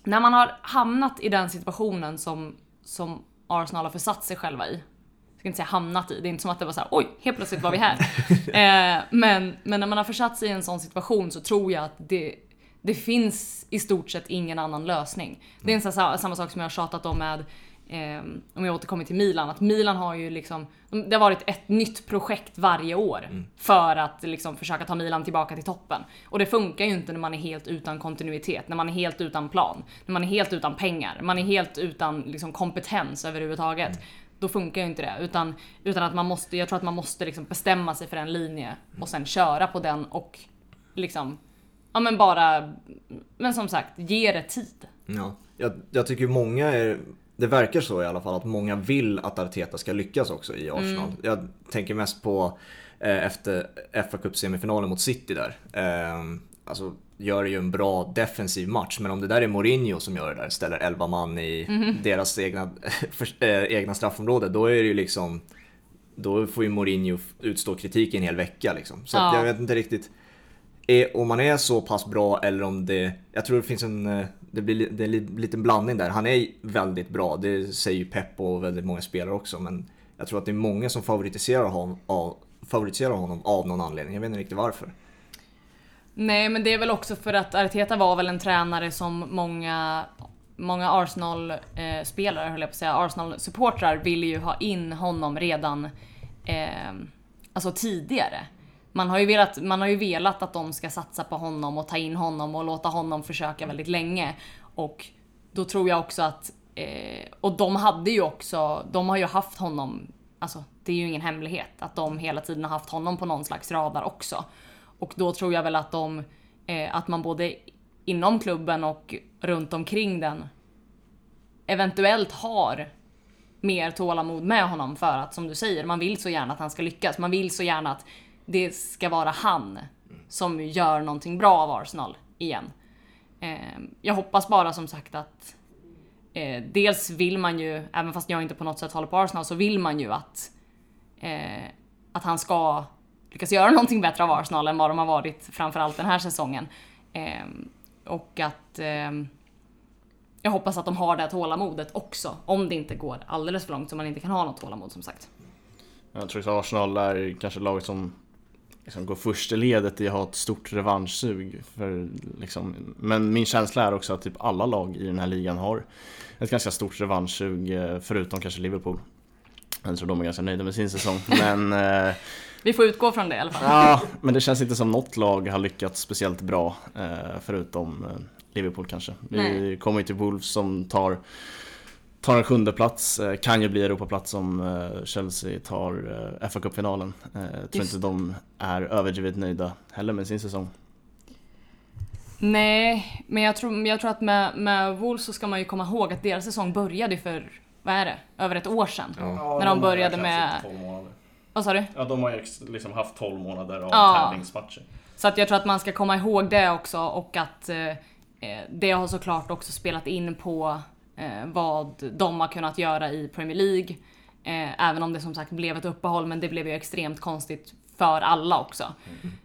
när man har hamnat i den situationen som, som Arsenal har försatt sig själva i. Jag ska inte säga hamnat i, det är inte som att det var så här: oj, helt plötsligt var vi här. eh, men, men när man har försatt sig i en sån situation så tror jag att det, det finns i stort sett ingen annan lösning. Det är en sån, samma sak som jag har tjatat om med Eh, om jag återkommer till Milan, att Milan har ju liksom, det har varit ett nytt projekt varje år för att liksom försöka ta Milan tillbaka till toppen. Och det funkar ju inte när man är helt utan kontinuitet, när man är helt utan plan, när man är helt utan pengar, man är helt utan liksom, kompetens överhuvudtaget. Då funkar ju inte det. Utan, utan att man måste, jag tror att man måste liksom bestämma sig för en linje och sen köra på den och liksom, ja men bara, men som sagt, ge det tid. Ja, jag, jag tycker många är, det verkar så i alla fall, att många vill att Arteta ska lyckas också i Arsenal. Jag tänker mest på eh, efter fa Cup semifinalen mot City där. Eh, alltså gör ju en bra defensiv match, men om det där är Mourinho som gör det där, ställer 11 man i deras egna, för, eh, egna straffområde, då är det ju liksom då får ju Mourinho utstå kritik i en hel vecka liksom. Så Ja. jag vet inte riktigt är, om man är så pass bra eller om det... Jag tror det finns en... Det blir det är en liten blandning där. Han är väldigt bra, det säger ju Pep och väldigt många spelare också. Men jag tror att det är många som favoritiserar honom av, favoritiserar honom av någon anledning. Jag vet inte riktigt varför. Nej, men det är väl också för att Arteta var väl en tränare som många, många Arsenal-spelare, eh, höll jag på att säga, Arsenal-supportrar ville ju ha in honom redan eh, alltså tidigare. Man har, ju velat, man har ju velat att de ska satsa på honom och ta in honom och låta honom försöka väldigt länge. Och då tror jag också att, eh, och de hade ju också, de har ju haft honom, alltså det är ju ingen hemlighet att de hela tiden har haft honom på någon slags radar också. Och då tror jag väl att de, eh, att man både inom klubben och runt omkring den eventuellt har mer tålamod med honom för att som du säger, man vill så gärna att han ska lyckas. Man vill så gärna att det ska vara han som gör någonting bra av Arsenal igen. Eh, jag hoppas bara som sagt att eh, dels vill man ju, även fast jag inte på något sätt håller på Arsenal, så vill man ju att, eh, att han ska lyckas göra någonting bättre av Arsenal än vad de har varit framförallt den här säsongen. Eh, och att eh, jag hoppas att de har det tålamodet också. Om det inte går alldeles för långt så man inte kan ha något tålamod som sagt. Jag tror att Arsenal är kanske laget som liksom går först i ledet i att ha ett stort revanschsug. För, liksom, men min känsla är också att typ alla lag i den här ligan har ett ganska stort revanschsug, eh, förutom kanske Liverpool. Jag tror de är ganska nöjda med sin säsong. Men, eh, Vi får utgå från det i alla fall. ja, men det känns inte som något lag har lyckats speciellt bra, eh, förutom eh, Liverpool kanske. Vi Nej. kommer ju till Wolves som tar Tar en sjunde plats, eh, kan ju bli Europaplats om eh, Chelsea tar eh, fa Cup-finalen. Jag tror inte de är överdrivet nöjda heller med sin säsong. Nej, men jag tror, jag tror att med, med Wolves så ska man ju komma ihåg att deras säsong började för, vad är det, över ett år sedan. Ja. När de började med- Vad sa du? Ja, de har ju liksom haft 12 månader av Ja. tävlingsmatcher. Så att jag tror att man ska komma ihåg det också och att eh, det har såklart också spelat in på eh, vad de har kunnat göra i Premier League. Eh, även om det som sagt blev ett uppehåll, men det blev ju extremt konstigt för alla också.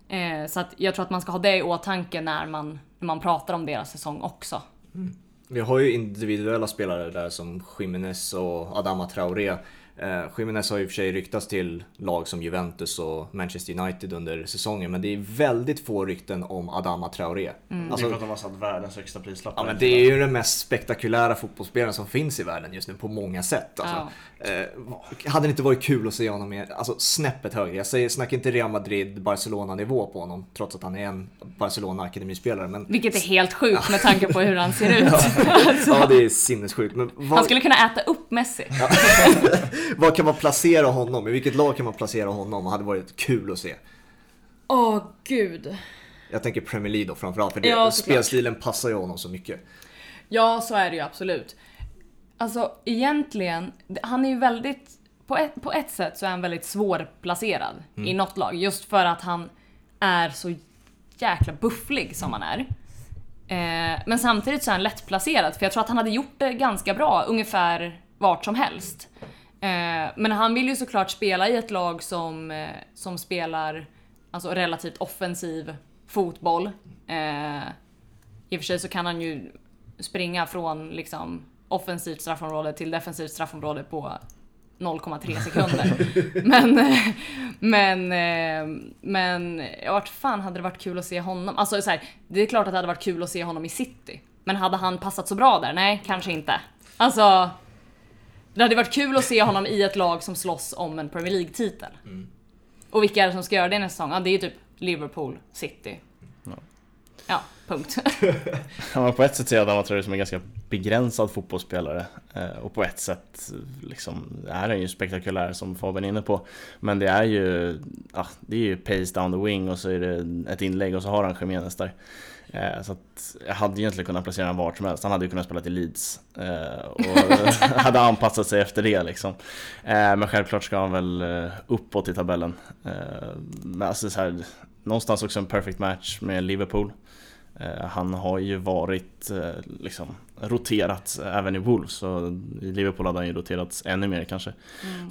Eh, så att jag tror att man ska ha det i åtanke när man, när man pratar om deras säsong också. Vi har ju individuella spelare där som Jiménez och Adama Traoré. Eh, Jiménez har ju i och för sig ryktats till lag som Juventus och Manchester United under säsongen men det är väldigt få rykten om Adama Traoré. Mm. Alltså, Alltså, det är för att de har satt världens högsta prislapp. ja, men det är ju den mest spektakulära fotbollsspelaren som finns i världen just nu på många sätt. Alltså, eh, hade det inte varit kul att se honom med, alltså snäppet högre. Jag säger, snackar inte Real Madrid, Barcelona nivå på honom trots att han är en Barcelona akademispelare. Men Vilket är helt sjukt med tanke på hur han ser ut. ja, det är sinnessjukt. Men vad, Han skulle kunna äta upp Messi. Var kan man placera honom? I vilket lag kan man placera honom? Det hade varit kul att se. Åh gud. Jag tänker Premier League då framförallt, för det, Ja, spelstilen passar ju honom så mycket. Ja, så är det ju absolut. Alltså egentligen, han är ju väldigt, på ett, på ett sätt så är han väldigt svårplacerad i något lag. Just för att han är så jäkla bufflig som han är. Eh, men samtidigt så är han lättplacerad, för jag tror att han hade gjort det ganska bra ungefär vart som helst. Eh, men han vill ju såklart spela i ett lag som, eh, som spelar alltså relativt offensiv fotboll. Eh, i och för sig så kan han ju springa från liksom offensivt straffområde till defensivt straffområde på 0,3 sekunder. men, men, men vart fan hade det varit kul att se honom? Alltså så här, det är klart att det hade varit kul att se honom i city. Men hade han passat så bra där? Nej, kanske inte. Alltså, det hade varit kul att se honom i ett lag som slåss om en Premier League-titel. Och vilka är det som ska göra det nästa säsong? Ja, det är ju typ Liverpool, City. Ja. Ja, punkt. Ja, men på ett sätt ser jag Adama Traoré som en ganska begränsad fotbollsspelare eh, och på ett sätt liksom, är han ju spektakulär som Fabian är inne på. Men det är ju, ja, det är ju pace down the wing och så är det ett inlägg och så har han Jiménez där. Eh, Så att jag hade egentligen kunnat placera honom vart som helst. Han hade ju kunnat spela till Leeds eh, och hade anpassat sig efter det liksom. Eh, Men självklart ska han väl uppåt i tabellen. Men alltså så här, någonstans också en perfect match med Liverpool. Han har ju varit liksom roterat även i Wolves och i Liverpool hade han ju roterats ännu mer kanske.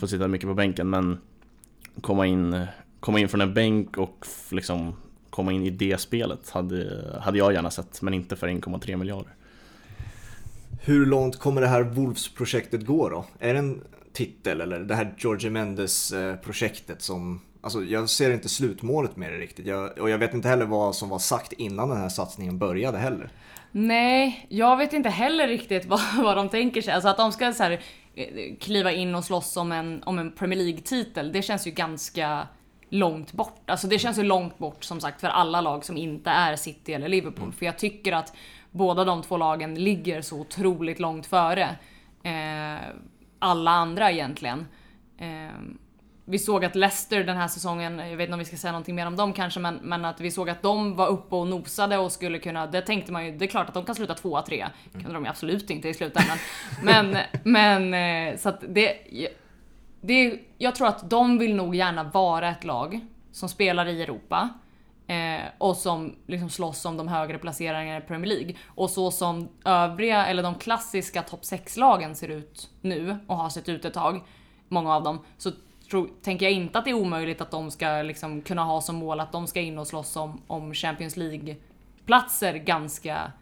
Fått sitta mycket på bänken men komma in, komma in från en bänk och liksom komma in i det spelet hade, hade jag gärna sett men inte för 1,3 miljarder. Hur långt kommer det här Wolves-projektet gå då? Är det en titel eller det här George Mendes-projektet som... Alltså jag ser inte slutmålet med det riktigt. Jag, och jag vet inte heller vad som var sagt innan den här satsningen började heller. Nej, jag vet inte heller riktigt vad, vad de tänker sig. Alltså att de ska så här, eh, kliva in och slåss om en, om en Premier League-titel, det känns ju ganska långt bort. Alltså det känns ju långt bort som sagt för alla lag som inte är City eller Liverpool. För jag tycker att båda de två lagen ligger så otroligt långt före eh, alla andra egentligen. Eh, vi såg att Leicester den här säsongen, jag vet inte om vi ska säga någonting mer om dem kanske, men, men att vi såg att de var uppe och nosade och skulle kunna, det tänkte man ju, det är klart att de kan sluta tvåa, trea. kunde de ju absolut inte i slutändan. men, men eh, så att det, det, jag tror att de vill nog gärna vara ett lag som spelar i Europa. Eh, och som liksom slåss om de högre placeringarna i Premier League. Och så som övriga, eller de klassiska topp 6-lagen ser ut nu och har sett ut ett tag, många av dem, så tror, tänker jag inte att det är omöjligt att de ska liksom kunna ha som mål att de ska in och slåss om, om Champions League-platser ganska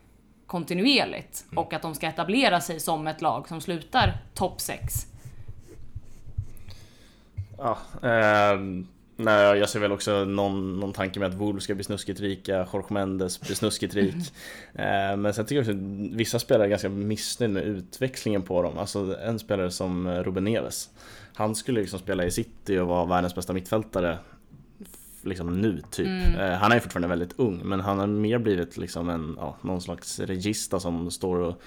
kontinuerligt. Och att de ska etablera sig som ett lag som slutar topp 6. Ja, ehm, nej, jag ser väl också någon, någon tanke med att Wolves ska bli snuskigt rika, Jorge Mendes blir snuskigt rik. Ehm, men sen tycker jag också att vissa spelare är ganska missnöjda med utväxlingen på dem. Alltså en spelare som Ruben Neves. Han skulle liksom spela i City och vara världens bästa mittfältare liksom nu typ. Mm. Eh, han är fortfarande väldigt ung men han har mer blivit liksom en, ja, någon slags regista som står och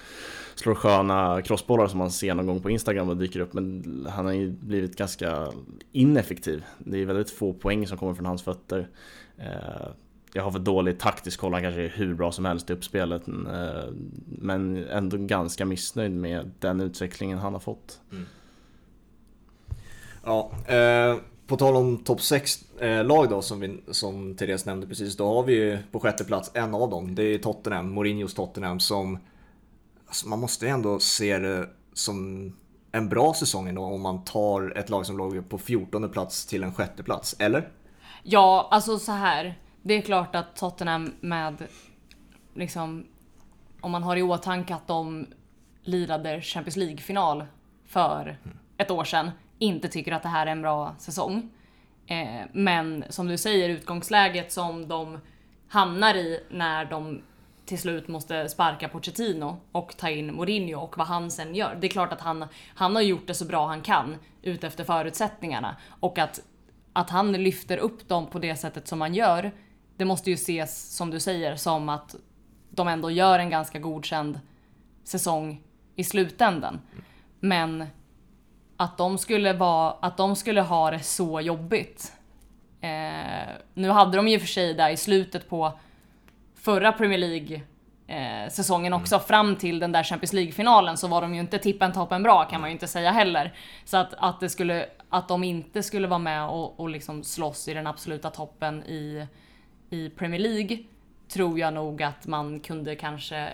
slår sköna crossbollar som man ser någon gång på Instagram och dyker upp men han har ju blivit ganska ineffektiv. Det är väldigt få poäng som kommer från hans fötter. Eh, jag har för dålig taktisk koll, han kanske är hur bra som helst i uppspelet eh, men ändå ganska missnöjd med den utvecklingen han har fått. Mm. Ja, eh, på tal om topp 6 eh, lag då som, vi, som Therese nämnde precis. Då har vi ju på sjätte plats en av dem. Det är Tottenham, Mourinhos Tottenham som... Alltså man måste ändå se det som en bra säsong ändå om man tar ett lag som låg på 14 plats till en sjätte plats, eller? Ja, alltså så här. Det är klart att Tottenham med liksom om man har i åtanke att de lirade Champions League-final för ett år sedan, inte tycker att det här är en bra säsong. Eh, men som du säger, utgångsläget som de hamnar i när de till slut måste sparka Pochettino och ta in Mourinho och vad han sen gör. Det är klart att han, han har gjort det så bra han kan utefter förutsättningarna och att, att han lyfter upp dem på det sättet som han gör, det måste ju ses som du säger som att de ändå gör en ganska godkänd säsong i slutändan. Men att de skulle, vara, att de skulle ha det så jobbigt. Eh, nu hade de ju för sig där i slutet på förra Premier League eh, säsongen också, fram till den där Champions League-finalen så var de ju inte tippen toppen bra kan man ju inte säga heller. Så att, att, det skulle, att de inte skulle vara med och, och liksom slåss i den absoluta toppen i, i Premier League tror jag nog att man kunde kanske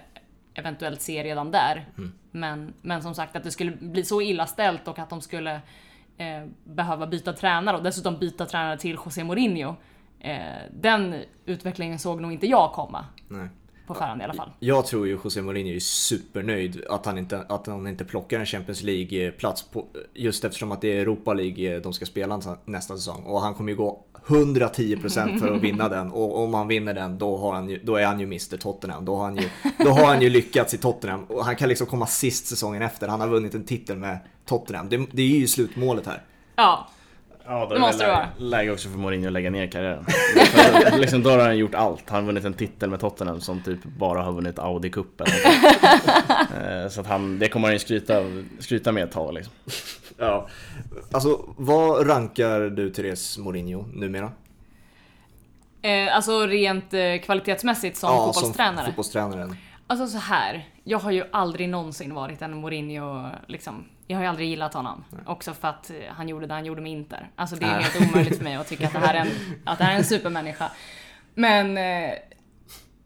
eventuellt se redan där. Men, men som sagt att det skulle bli så illa ställt och att de skulle eh, behöva byta tränare och dessutom byta tränare till José Mourinho. Eh, den utvecklingen såg nog inte jag komma. Nej. På förhand i alla fall. Jag tror ju José Mourinho är supernöjd att han inte, att han inte plockar en Champions League-plats just eftersom att det är Europa League de ska spela nästa säsong. Och han kommer ju gå 110% för att vinna den och om han vinner den då, har han ju, då är han ju Mr Tottenham. Då har, han ju, då har han ju lyckats i Tottenham och han kan liksom komma sist säsongen efter. Han har vunnit en titel med Tottenham. Det, det är ju slutmålet här. Ja, Ja, då Det måste det vara. läge, också för Mourinho att lägga ner karriären. Liksom, då har han gjort allt. Han har vunnit en titel med Tottenham som typ bara har vunnit Audi-cupen. Eh, Så att han, det kommer han ju skryta, skryta med ett tag liksom. Ja. Alltså, vad rankar du Therese Mourinho numera? eh, alltså rent eh, kvalitetsmässigt som fotbollstränare. Som fotbollstränaren. Alltså så här. jag har ju aldrig någonsin varit en Mourinho, liksom. Jag har ju aldrig gillat honom. Också för att eh, han gjorde det han gjorde med Inter. Alltså det är Nej. helt omöjligt för mig att tycka att det här är en, att det här är en supermänniska. Men eh,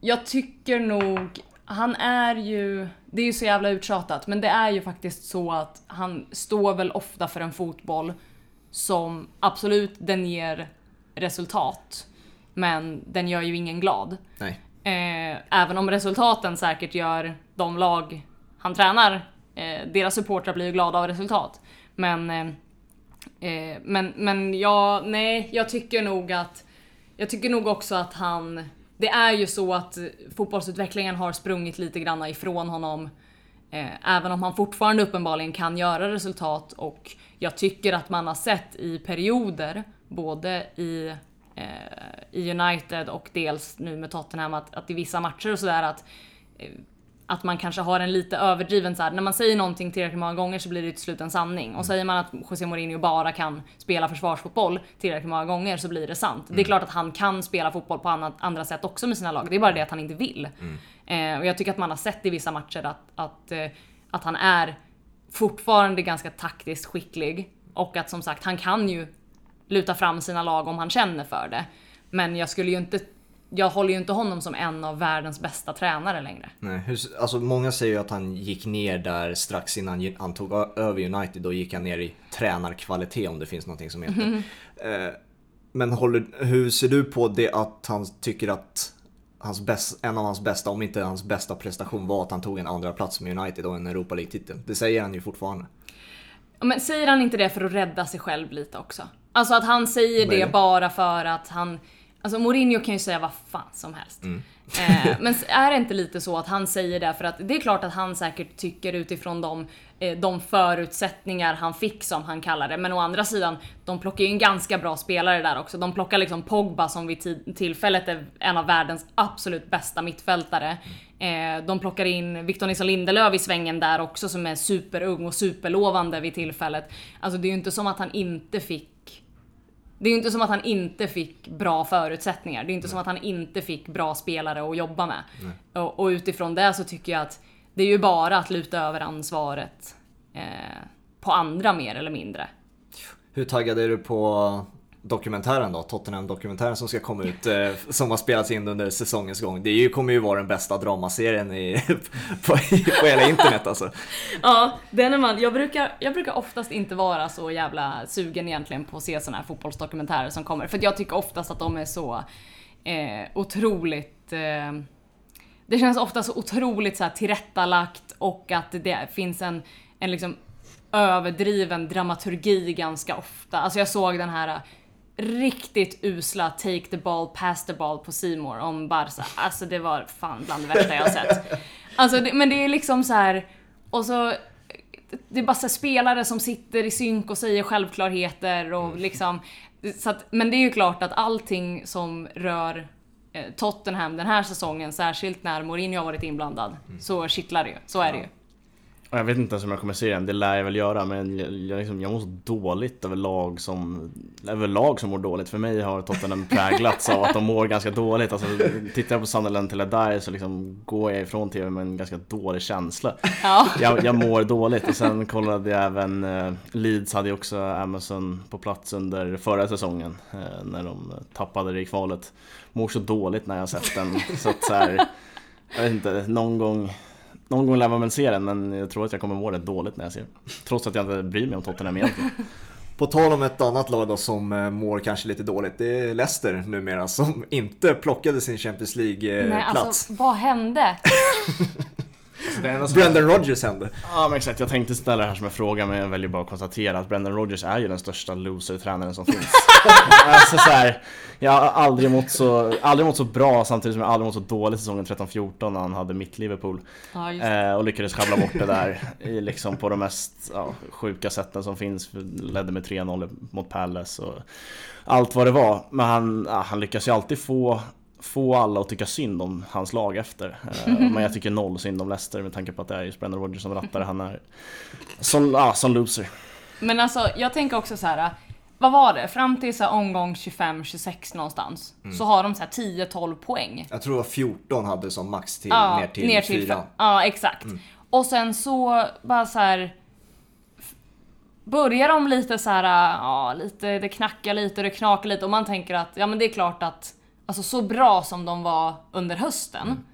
jag tycker nog, han är ju, det är ju så jävla uttjatat, men det är ju faktiskt så att han står väl ofta för en fotboll som absolut den ger resultat. Men den gör ju ingen glad. Nej. Eh, även om resultaten säkert gör de lag han tränar, eh, deras supportrar blir ju glada av resultat. Men, eh, eh men, men ja, nej, jag tycker nog att, jag tycker nog också att han, det är ju så att fotbollsutvecklingen har sprungit lite grann ifrån honom. Eh, även om han fortfarande uppenbarligen kan göra resultat och jag tycker att man har sett i perioder, både i eh, i United och dels nu med Tottenham att, att i vissa matcher och sådär att eh, att man kanske har en lite överdriven så här, när man säger någonting tillräckligt många gånger så blir det till slut en sanning. Och säger man att José Mourinho bara kan spela försvarsfotboll tillräckligt många gånger så blir det sant. Det är klart att han kan spela fotboll på annat, andra sätt också med sina lag, det är bara det att han inte vill. Eh, och jag tycker att man har sett i vissa matcher att, att, eh, att han är fortfarande ganska taktiskt skicklig. Och att som sagt, han kan ju luta fram sina lag om han känner för det. Men jag skulle ju inte jag håller ju inte honom som en av världens bästa tränare längre. Nej, hur, alltså många säger ju att han gick ner där strax innan han tog över United. Då gick han ner i tränarkvalitet om det finns någonting som heter. Eh, men håller, hur ser du på det att han tycker att hans bäst, en av hans bästa, om inte hans bästa prestation var att han tog en andra plats med United och en Europa League-titel. Det säger han ju fortfarande. Men säger han inte det för att rädda sig själv lite också? Alltså att han säger det Möjligen. bara för att han... Alltså Mourinho kan ju säga vad fan som helst. Mm. Eh, men är det inte lite så att han säger det för att det är klart att han säkert tycker utifrån de, eh, de förutsättningar han fick som han kallar det. Men å andra sidan, de plockar ju en ganska bra spelare där också. De plockar liksom Pogba som vid tid- tillfället är en av världens absolut bästa mittfältare. Eh, de plockar in Victor Nilsson Lindelöf i svängen där också som är superung och superlovande vid tillfället. Alltså det är ju inte som att han inte fick det är ju inte som att han inte fick bra förutsättningar. Det är inte som att han inte fick bra spelare att jobba med. Och, och utifrån det så tycker jag att det är ju bara att luta över ansvaret eh, på andra mer eller mindre. Hur taggad är du på dokumentären då? Tottenham-dokumentären som ska komma ut, eh, som har spelats in under säsongens gång. Det är ju, kommer ju vara den bästa dramaserien i, på, på hela internet alltså. Ja, den är man. Jag brukar, jag brukar oftast inte vara så jävla sugen egentligen på att se sådana här fotbollsdokumentärer som kommer. För jag tycker oftast att de är så eh, otroligt... Eh, det känns ofta så otroligt så här tillrättalagt och att det finns en, en liksom överdriven dramaturgi ganska ofta. Alltså jag såg den här riktigt usla Take the ball, pass the ball på Simor om Barca. Alltså det var fan bland det värsta jag sett. Alltså det, men det är liksom så här och så det är bara så spelare som sitter i synk och säger självklarheter och liksom så att, men det är ju klart att allting som rör eh, Tottenham den här säsongen, särskilt när Mourinho har varit inblandad, så kittlar det ju. Så är det ju. Jag vet inte ens om jag kommer se den, det lär jag väl göra men jag, jag, liksom, jag mår så dåligt över lag som över lag som mår dåligt. För mig har Tottenham präglats av att de mår ganska dåligt. Alltså, tittar jag på Sunderland till die så liksom går jag ifrån TV med en ganska dålig känsla. Ja. Jag, jag mår dåligt och sen kollade jag även eh, Leeds hade ju också Amazon på plats under förra säsongen eh, när de tappade det i kvalet. Mår så dåligt när jag har sett den så att så här, jag vet inte, någon gång någon gång lär man väl se den men jag tror att jag kommer må rätt dåligt när jag ser den. Trots att jag inte bryr mig om Tottenham egentligen. På tal om ett annat lag då som eh, mår kanske lite dåligt. Det är Leicester numera som inte plockade sin Champions Nej, League-plats. alltså vad hände? Brendan Rodgers hände. Ja men exakt, jag tänkte ställa det här som en fråga men jag väljer bara att konstatera att Brendan Rodgers är ju den största loser-tränaren som finns. alltså så här, jag har aldrig mått, så, aldrig mått så bra samtidigt som jag aldrig mått så dåligt säsongen 13-14 när han hade mitt Liverpool. Ja. Eh, och lyckades sjabbla bort det där i liksom på de mest ja, sjuka sätten som finns. Ledde med 3-0 mot Palace och allt vad det var. Men han, ja, han lyckas ju alltid få få alla att tycka synd om hans lag efter. Eh, men jag tycker noll synd om Leicester med tanke på att det är just Brendan Rodgers som rattar. Han är som, ja, som loser. Men alltså, jag tänker också så här. Vad var det? Fram till så omgång 25-26 någonstans så har de så här 10-12 poäng. Jag tror det var 14 hade som max till Ja, ner till, fyran. Ja, exakt. Och sen så bara så här. Börjar de lite så här, ja, lite, det knackar lite, det knakar lite och man tänker att, ja men det är klart att, alltså så bra som de var under hösten,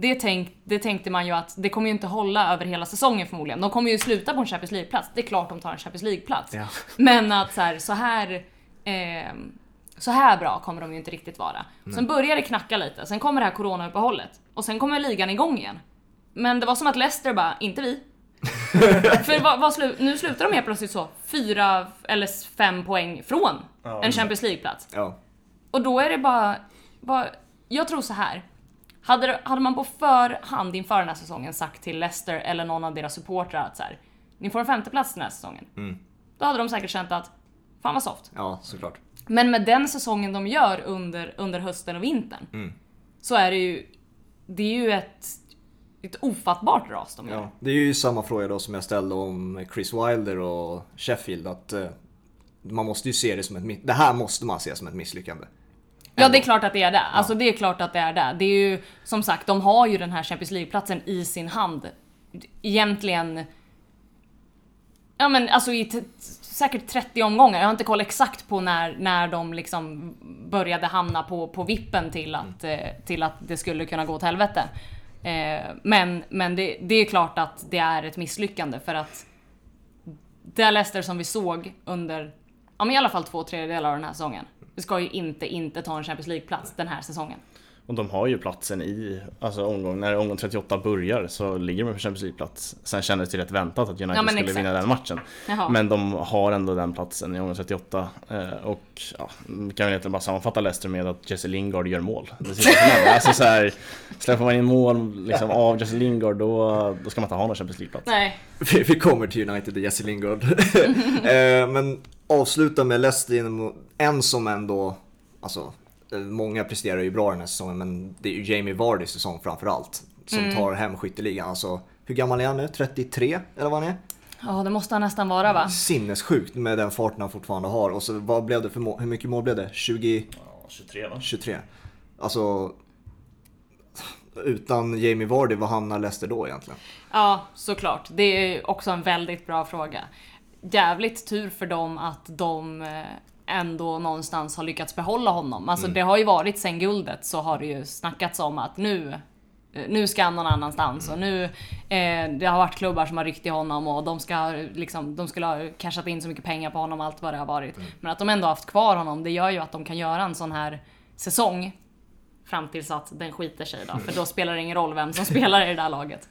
det, tänk, det tänkte man ju att det kommer ju inte hålla över hela säsongen förmodligen. De kommer ju sluta på en Champions League-plats, det är klart de tar en Champions League-plats. Ja. Men att så här, så här, ehm, så här bra kommer de ju inte riktigt vara. Sen börjar det knacka lite, sen kommer det här coronauppehållet och sen kommer ligan igång igen. Men det var som att Leicester bara, inte vi. För vad, vad slu, nu slutar de helt plötsligt så, fyra eller fem poäng från en Champions League-plats. Ja. Och då är det bara, bara jag tror så här. Hade, hade man på förhand inför den här säsongen sagt till Leicester eller någon av deras supportrar att så här, ni får en femteplats den här säsongen. Då hade de säkert känt att, fan vad soft. ja, såklart. Men med den säsongen de gör under, under hösten och vintern så är det ju, det är ju ett, ett ofattbart ras de gör. Ja. Det är ju samma fråga då som jag ställde om Chris Wilder och Sheffield. Att eh, man måste ju se det som ett Det här måste man se som ett misslyckande. Ja det är klart att det är det. Alltså det är klart att det är det. Det är ju som sagt, de har ju den här Champions League-platsen i sin hand. Egentligen... Ja men alltså i säkert 30 omgångar. Jag har inte koll exakt på när, när de liksom började hamna på, på vippen till att, eh, till att det skulle kunna gå åt helvete. Eh, men men det, det är klart att det är ett misslyckande för att det Leicester som vi såg under ja, men i alla fall två tredjedelar av den här säsongen. Det ska ju inte inte ta en Champions League-plats den här säsongen. Och de har ju platsen i, alltså omgång, när omgång 38 börjar så ligger de på Champions League-plats. Sen kändes det rätt väntat att United Ja, skulle exakt. vinna den matchen. Jaha. Men de har ändå den platsen i omgång 38. Eh, och ja, vi kan väl egentligen bara sammanfatta Leicester med att Jesse Lingard gör mål. Alltså så här, släpper man in mål liksom, av Jesse Lingard då, då ska man inte ha någon Champions League-plats. Nej, Vi, vi kommer till United och Jesse Lingard. eh, men avsluta med Leicester en som ändå, alltså eh, många presterar ju bra den här säsongen men det är ju Jamie Vardys säsong framförallt. Som tar hem skytteligan. Alltså, hur gammal är han nu? 33 eller vad han är? ja det måste han nästan vara va? Sinnessjukt med den farten han fortfarande har. Och så vad blev det för mål? Hur mycket mål blev det? 20? Ja, 23 va? 23. Alltså, utan Jamie Vardy, vad hamnar Leicester då egentligen? Ja, såklart. Det är också en väldigt bra fråga. Jävligt tur för dem att de eh, ändå någonstans har lyckats behålla honom. Alltså det har ju varit sen guldet så har det ju snackats om att nu eh, nu ska han någon annanstans och nu eh, det har varit klubbar som har ryckt i honom och de ska liksom, de skulle ha cashat in så mycket pengar på honom allt vad det har varit. Men att de ändå haft kvar honom det gör ju att de kan göra en sån här säsong fram tills att den skiter sig då. För då spelar det ingen roll vem som spelar i det där laget.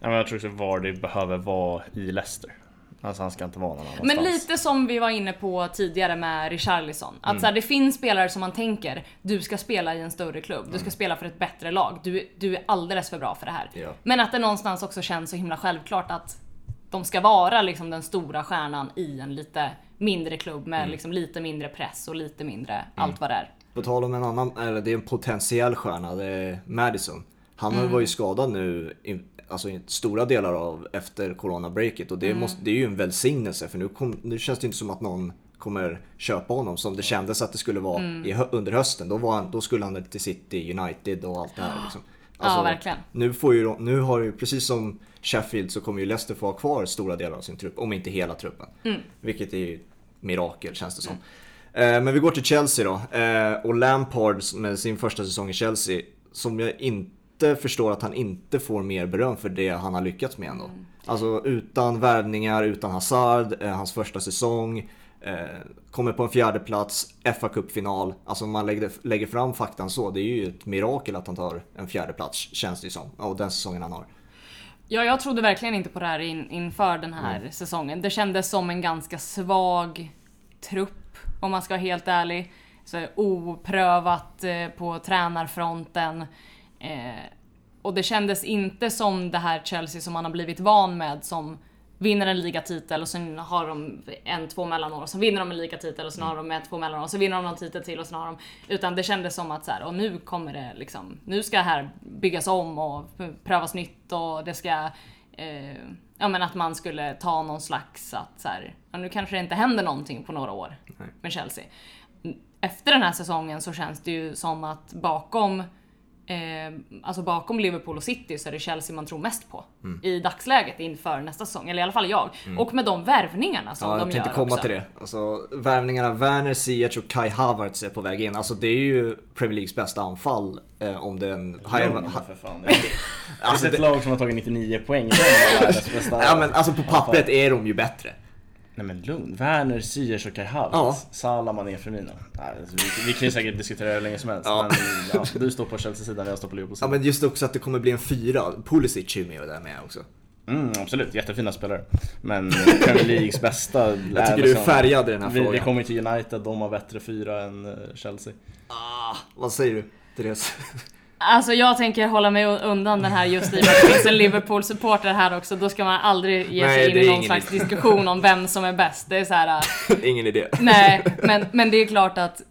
Jag tror också Vardy behöver vara i Leicester. Alltså han ska inte vara någon annanstans. Men lite som vi var inne på tidigare med Richarlison. Att så här, det finns spelare som man tänker, du ska spela i en större klubb, du ska spela för ett bättre lag, du, du är alldeles för bra för det här. Ja. Men att det någonstans också känns så himla självklart att de ska vara liksom den stora stjärnan i en lite mindre klubb med liksom lite mindre press och lite mindre allt vad det är. På tal om en annan, eller det är en potentiell stjärna, det är Madison. Han Mm. var ju skadad nu, alltså stora delar av efter corona-breaket och det, Mm. måste, det är ju en välsignelse för nu, kom, nu känns det inte som att någon kommer köpa honom som det kändes att det skulle vara Mm. i, under hösten. Då, var han, då skulle han till City, United och allt det här. Liksom. Alltså, Ja, verkligen. Nu, får ju, nu har ju, precis som Sheffield så kommer ju Leicester få ha kvar stora delar av sin trupp, om inte hela truppen. Mm. Vilket är ju mirakel känns det som. Eh, Men vi går till Chelsea då. Eh, Och Lampard med sin första säsong i Chelsea, som jag inte förstår att han inte får mer beröm för det han har lyckats med ändå. Alltså utan värvningar, utan Hazard, eh, hans första säsong. Eh, kommer på en fjärde plats, fa Cup-final. Alltså om man lägger, lägger fram faktan så, det är ju ett mirakel att han tar en fjärde plats känns det ju som. Och den säsongen han har. Ja, jag trodde verkligen inte på det här in, inför den här säsongen. Det kändes som en ganska svag trupp, om man ska vara helt ärlig. Så oprövat eh, på tränarfronten. Eh, och det kändes inte som det här Chelsea som man har blivit van med som vinner en ligatitel och sen har de en, två mellanår och så vinner de en ligatitel och sen har de en, två mellanår och så vinner de någon titel till och sen har de... Utan det kändes som att så här, och nu kommer det liksom, nu ska det här byggas om och prövas nytt och det ska... Eh, ja men att man skulle ta någon slags att så här, ja, nu kanske det inte händer någonting på några år med Chelsea. Efter den här säsongen så känns det ju som att bakom Eh, alltså bakom Liverpool och City så är det Chelsea man tror mest på Mm. i dagsläget inför nästa säsong, eller i alla fall jag. Och med de värvningarna som Ja, de jag tänkte gör komma också. till det. Alltså, värvningarna Werner, Ziyech och Kai Havertz är på väg in. Alltså det är ju Premier Leagues bästa anfall. Eh, om den... Lugn Ha- för fan. Det är Alltså, ett det- lag som har tagit 99 poäng. Det är världens bästa Ja men alltså på pappret är de ju bättre. Nej men lugn. Werner, Ziyech och Kai Havertz. Ja. Salah, Mané, Firmino. Nej, alltså, vi, vi kan ju säkert diskutera det hur länge som helst. Ja. Men ja, du står på Chelsea-sidan, jag står på Ja Liverpool-sidan. men just också att det kommer bli en fyra. Pulisic är med där med också. Mm, absolut, jättefina spelare. Men Premier Leagues bästa Jag tycker du är färgad i den här vi, vi frågan. kommer till United, de har bättre fyra än eh, Chelsea. Ah, vad säger du Therese? Alltså jag tänker hålla mig undan den här just i och med att det finns en Liverpool-supporter här också. Då ska man aldrig ge Nej, sig det in i någon slags idé. diskussion om vem som är bäst. Det är så här. äh, Ingen idé. Nej, men, men det är klart att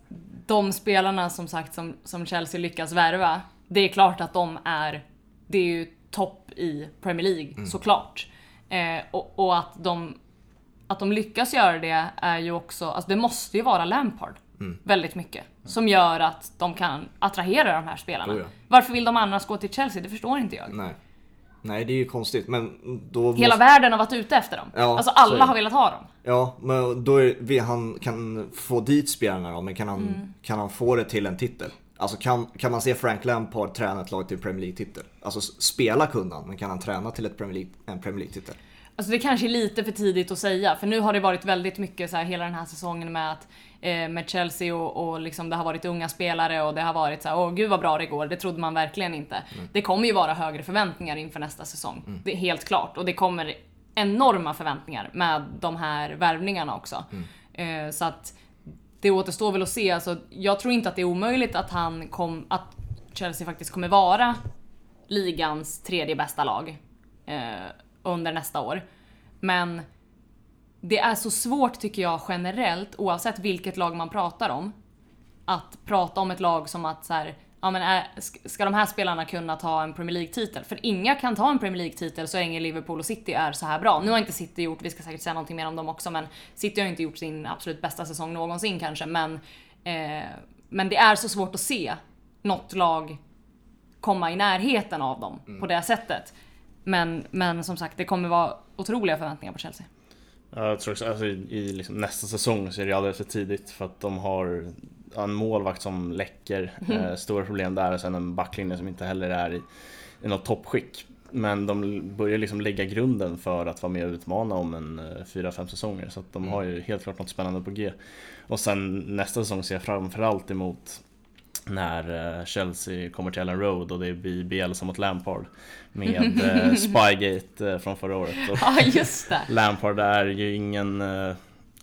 de spelarna som sagt som, som Chelsea lyckas värva, det är klart att de är, det är ju topp i Premier League såklart. Eh, och, och att de att de lyckas göra det är ju också, alltså det måste ju vara Lampard väldigt mycket. Som gör att de kan attrahera de här spelarna. Oh ja. Varför vill de annars gå till Chelsea? Det förstår inte jag. Nej. Nej, det är ju konstigt. Men då Hela måste... världen har varit ute efter dem. Ja, alltså alla har velat ha dem. Ja, men då är vi, han kan få dit spelarna då, men kan han, Mm. kan han få det till en titel? Alltså kan, kan man se Frank Lampard träna ett lag till Premier League-titel? Alltså spela kunde han, men kan han träna till ett Premier League, en Premier League-titel? Alltså det kanske är lite för tidigt att säga, för nu har det varit väldigt mycket så här hela den här säsongen med att eh, med Chelsea och, och liksom det har varit unga spelare och det har varit så här, åh gud vad bra det går, det trodde man verkligen inte. Det kommer ju vara högre förväntningar inför nästa säsong. Det är helt klart. Och det kommer enorma förväntningar med de här värvningarna också. Eh, så att det återstår väl att se. Alltså, jag tror inte att det är omöjligt att han kom, att Chelsea faktiskt kommer vara ligans tredje bästa lag eh, under nästa år. Men det är så svårt tycker jag generellt, oavsett vilket lag man pratar om, att prata om ett lag som att så här, ja men är, sk- ska de här spelarna kunna ta en Premier League-titel? För inga kan ta en Premier League-titel så länge Liverpool och City är så här bra. Nu har inte City gjort, vi ska säkert säga någonting mer om dem också, men City har inte gjort sin absolut bästa säsong någonsin kanske, men, eh, men det är så svårt att se något lag komma i närheten av dem på det sättet. Men, men som sagt, det kommer vara otroliga förväntningar på Chelsea. Ja, Jag tror också, alltså, i i liksom nästa säsong så är det alldeles för tidigt för att de har en målvakt som läcker, eh, stora problem där och sen en backlinje som inte heller är i, i något toppskick. Men de börjar liksom lägga grunden för att vara med och utmana om en eh, 4-5 säsonger så att de har ju helt klart något spännande på G. Och sen nästa säsong ser jag framförallt emot när eh, Chelsea kommer till Ellen Road och det blir Bielsa mot Lampard med eh, Spygate eh, från förra året. Och Ja, just det. Lampard är ju ingen...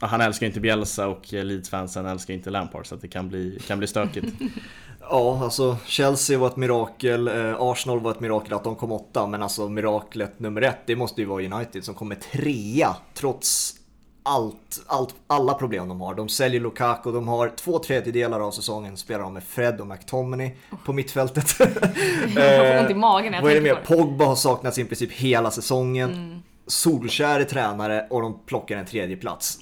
han älskar inte Bielsa och Leeds-fansen älskar inte Lampard så att det kan bli, kan bli stökigt. Ja, alltså Chelsea var ett mirakel, Arsenal var ett mirakel att de kom åtta, men alltså miraklet nummer ett, det måste ju vara United som kommer trea trots allt, allt, alla problem de har. De säljer Lukaku, de har två tredjedelar av säsongen spelar de med Fred och McTominay på mittfältet. Jag får ont i magen när jag Vad är det mer? Pogba har saknats i princip hela säsongen. Mm. Solskär är tränare och de plockar en tredje plats.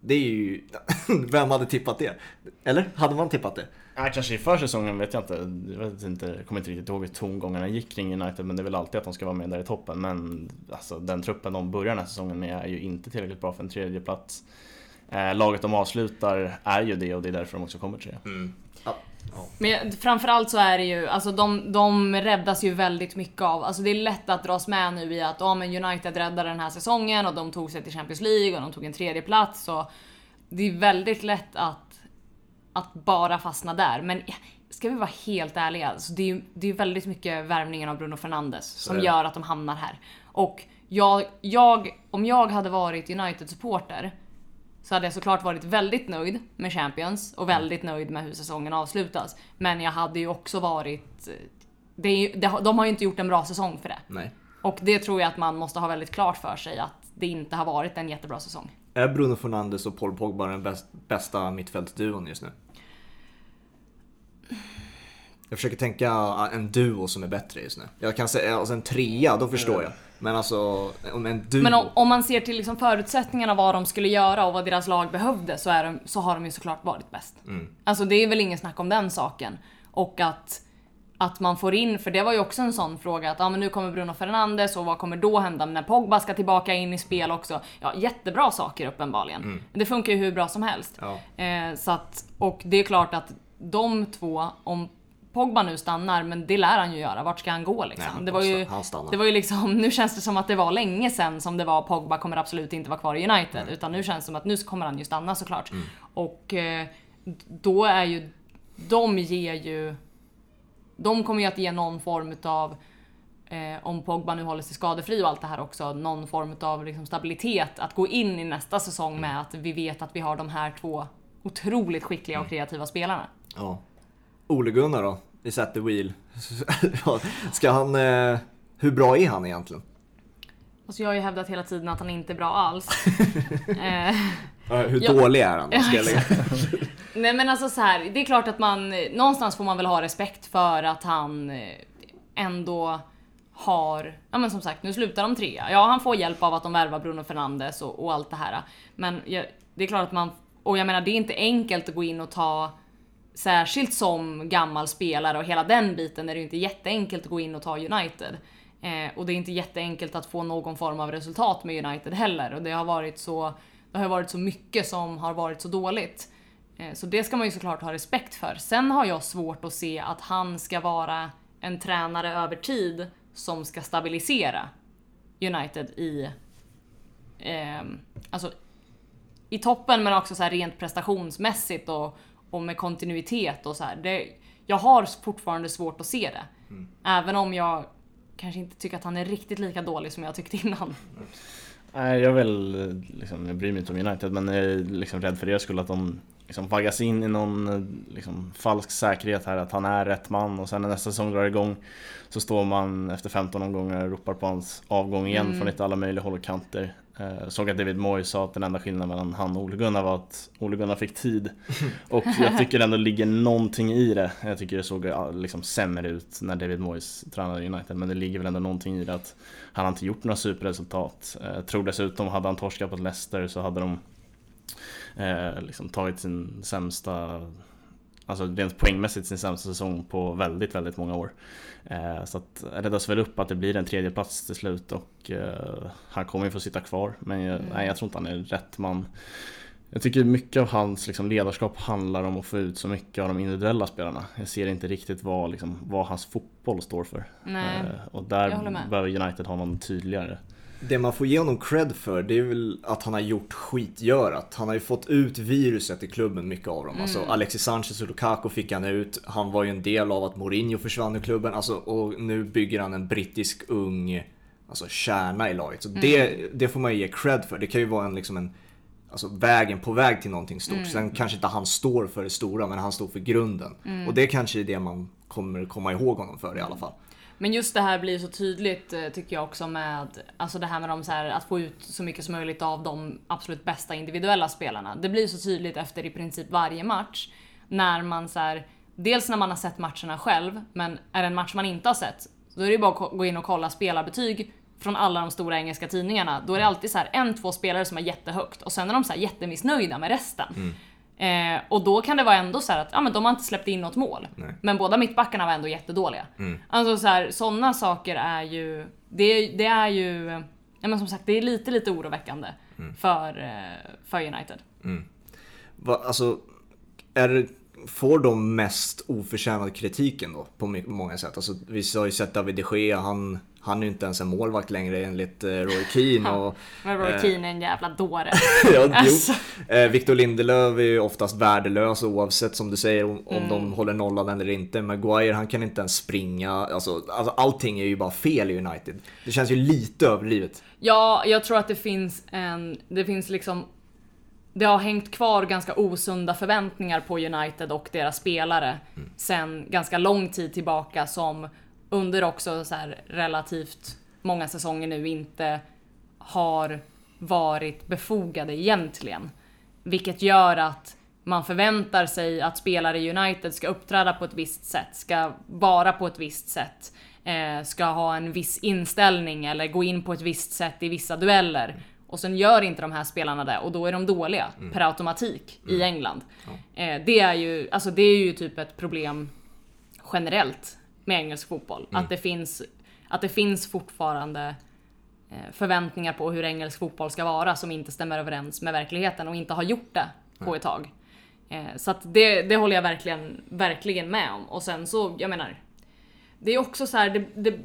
Det är ju... Vem hade tippat det? Eller? Hade man tippat det? Ja, kanske i försäsongen vet jag inte. Jag vet inte, jag kommer inte riktigt ihåg hur tongångarna gick kring United men det är väl alltid att de ska vara med där i toppen. Men alltså, den truppen de börjar den här säsongen med är ju inte tillräckligt bra för en tredje plats. Eh, laget de avslutar är ju det och det är därför de också kommer trea. Men jag- framförallt så är det ju, alltså de, de räddas ju väldigt mycket av, alltså det är lätt att dras med nu i att ja men United räddade den här säsongen och de tog sig till Champions League och de tog en tredje plats och det är väldigt lätt att, att bara fastna där. Men ska vi vara helt ärliga, alltså det är ju det är väldigt mycket värvningen av Bruno Fernandes som gör att de hamnar här. Och jag, jag, om jag hade varit United-supporter så hade jag såklart varit väldigt nöjd med Champions och väldigt nöjd med hur säsongen avslutas. Men jag hade ju också varit... Det är ju, det, de har ju inte gjort en bra säsong för det. Nej. Och det tror jag att man måste ha väldigt klart för sig att det inte har varit en jättebra säsong. Är Bruno Fernandes och Paul Pogba den bäst, bästa mittfältsduon just nu? Jag försöker tänka en duo som är bättre just nu. Jag kan säga alltså en trea, då förstår jag. Men alltså om en duo. Men om, om man ser till liksom förutsättningarna vad de skulle göra och vad deras lag behövde så, är de, så har de ju såklart varit bäst. Alltså det är väl ingen snack om den saken. Och att, att man får in, för det var ju också en sån fråga att ja, men nu kommer Bruno Fernandes och vad kommer då hända när Pogba ska tillbaka in i spel också? Ja, jättebra saker uppenbarligen. Det funkar ju hur bra som helst. Ja. Eh, så att, och det är klart att de två, om Pogba nu stannar, men det lär han ju göra. Vart ska han gå liksom? Nej, det var ju, det var ju liksom, nu känns det som att det var länge sedan som det var Pogba kommer absolut inte vara kvar i United. Utan nu känns det som att nu kommer han ju stanna såklart. Mm. Och eh, då är ju, de ger ju, de kommer ju att ge någon form utav Eh, om Pogba nu håller sig skadefri och allt det här också, någon form av liksom stabilitet att gå in i nästa säsong med att vi vet att vi har de här två otroligt skickliga Mm. och kreativa spelarna. Ja. Ole Gunnar då? I Set the Wheel. Ska han... Eh, hur bra är han egentligen? Alltså jag har ju hävdat hela tiden att han inte är bra alls. eh, hur Ja. dålig är han? Ska jag nej men alltså så här, det är klart att man, någonstans får man väl ha respekt för att han eh, ändå har, ja men som sagt nu slutar de trea. Ja han får hjälp av att de värvar Bruno Fernandes och, och allt det här. Men jag, det är klart att man, och jag menar det är inte enkelt att gå in och ta Särskilt som gammal spelare och hela den biten är det ju inte jätteenkelt att gå in och ta United. Eh, och det är inte jätteenkelt att få någon form av resultat med United heller. Och det har varit så, det har varit så mycket som har varit så dåligt. Eh, så det ska man ju såklart ha respekt för. Sen har jag svårt att se att han ska vara en tränare över tid som ska stabilisera United i eh, alltså, i toppen men också så här rent prestationsmässigt och, och med kontinuitet och så här. Det, jag har fortfarande svårt att se det. Mm. Även om jag kanske inte tycker att han är riktigt lika dålig som jag tyckte innan. Nej, jag vill liksom, jag bryr mig inte om United men jag är liksom rädd för deras skull att de liksom vaggas in i någon liksom, falsk säkerhet här att han är rätt man och sen när nästa säsong drar igång så står man efter 15 omgångar och ropar på hans avgång igen mm. från lite alla möjliga håll och kanter. Eh, såg att David Moyes sa att den enda skillnaden mellan han och Ole Gunnar var att Ole Gunnar fick tid. Och jag tycker ändå ligger någonting i det. Jag tycker det såg liksom sämre ut när David Moyes tränade United. Men det ligger väl ändå någonting i det att han har inte gjort några superresultat. Jag eh, tror dessutom, hade han torskat på Leicester så hade de eh, liksom tagit sin sämsta Alltså rent poängmässigt sin sämsta säsong på väldigt, väldigt många år. Eh, så att räddas väl upp att det blir en tredje plats till slut och eh, han kommer ju få sitta kvar. Men jag, mm. nej, jag tror inte han är rätt man. Jag tycker mycket av hans liksom, ledarskap handlar om att få ut så mycket av de individuella spelarna. Jag ser inte riktigt vad, liksom, vad hans fotboll står för. Nej, eh, och där behöver United ha någon tydligare det man får ge honom cred för det är väl att han har gjort skitgörat. Han har ju fått ut viruset i klubben, mycket av dem. Alltså, mm. Alltså Alexis Sanchez och Lukaku fick han ut. Han var ju en del av att Mourinho försvann ur klubben. Alltså, och nu bygger han en brittisk ung alltså, kärna i laget. Så mm. det, det får man ju ge cred för. Det kan ju vara en, liksom en Alltså vägen på väg till någonting stort. Mm. Sen kanske inte han står för det stora, men han står för grunden. Mm. Och det kanske är det man kommer komma ihåg honom för i alla fall. Men just det här blir så tydligt eh, tycker jag också med alltså det här med de så här, att få ut så mycket som möjligt av de absolut bästa individuella spelarna. Det blir så tydligt efter i princip varje match när man så här, dels när man har sett matcherna själv, men är det en match man inte har sett, då är det bara att gå in och kolla spelarbetyg från alla de stora engelska tidningarna. Då är det alltid så här en, två spelare som är jättehögt och sen är de så här jättemissnöjda med resten. Mm. Eh, och då kan det vara ändå så att ja, men de har inte släppt in något mål. Nej. Men båda mittbackarna var ändå jättedåliga. Mm. Alltså så här, sådana saker är ju, det, det är ju, ja, men som sagt det är lite lite oroväckande mm. för, eh, för United. Mm. Va, alltså, är, får de mest oförtjänad kritiken då på många sätt? Alltså, vi har ju sett David de Gea, han han är ju inte ens en målvakt längre enligt eh, Roy Keane. Och, Men Roy eh, Keane är en jävla dåre. ja, alltså. eh, Victor Lindelöf är ju oftast värdelös oavsett som du säger om, mm. de håller nollan eller inte. Maguire han kan inte ens springa. Alltså, alltså, allting är ju bara fel i United. Det känns ju lite överdrivet. Ja, jag tror att det finns en, det finns liksom det har hängt kvar ganska osunda förväntningar på United och deras spelare mm. sen ganska lång tid tillbaka som under också så relativt många säsonger nu inte har varit befogade egentligen. Vilket gör att man förväntar sig att spelare i United ska uppträda på ett visst sätt, ska vara på ett visst sätt, eh, ska ha en viss inställning eller gå in på ett visst sätt i vissa dueller. Och sen gör inte de här spelarna det och då är de dåliga mm. per automatik mm. i England. Ja. Eh, det är ju, alltså det är ju typ ett problem generellt med engelsk fotboll. Mm. Att, det finns, att det finns fortfarande eh, förväntningar på hur engelsk fotboll ska vara som inte stämmer överens med verkligheten och inte har gjort det på ett tag. Eh, så att det, det håller jag verkligen, verkligen med om. Och sen så, jag menar, det är också så här, det, det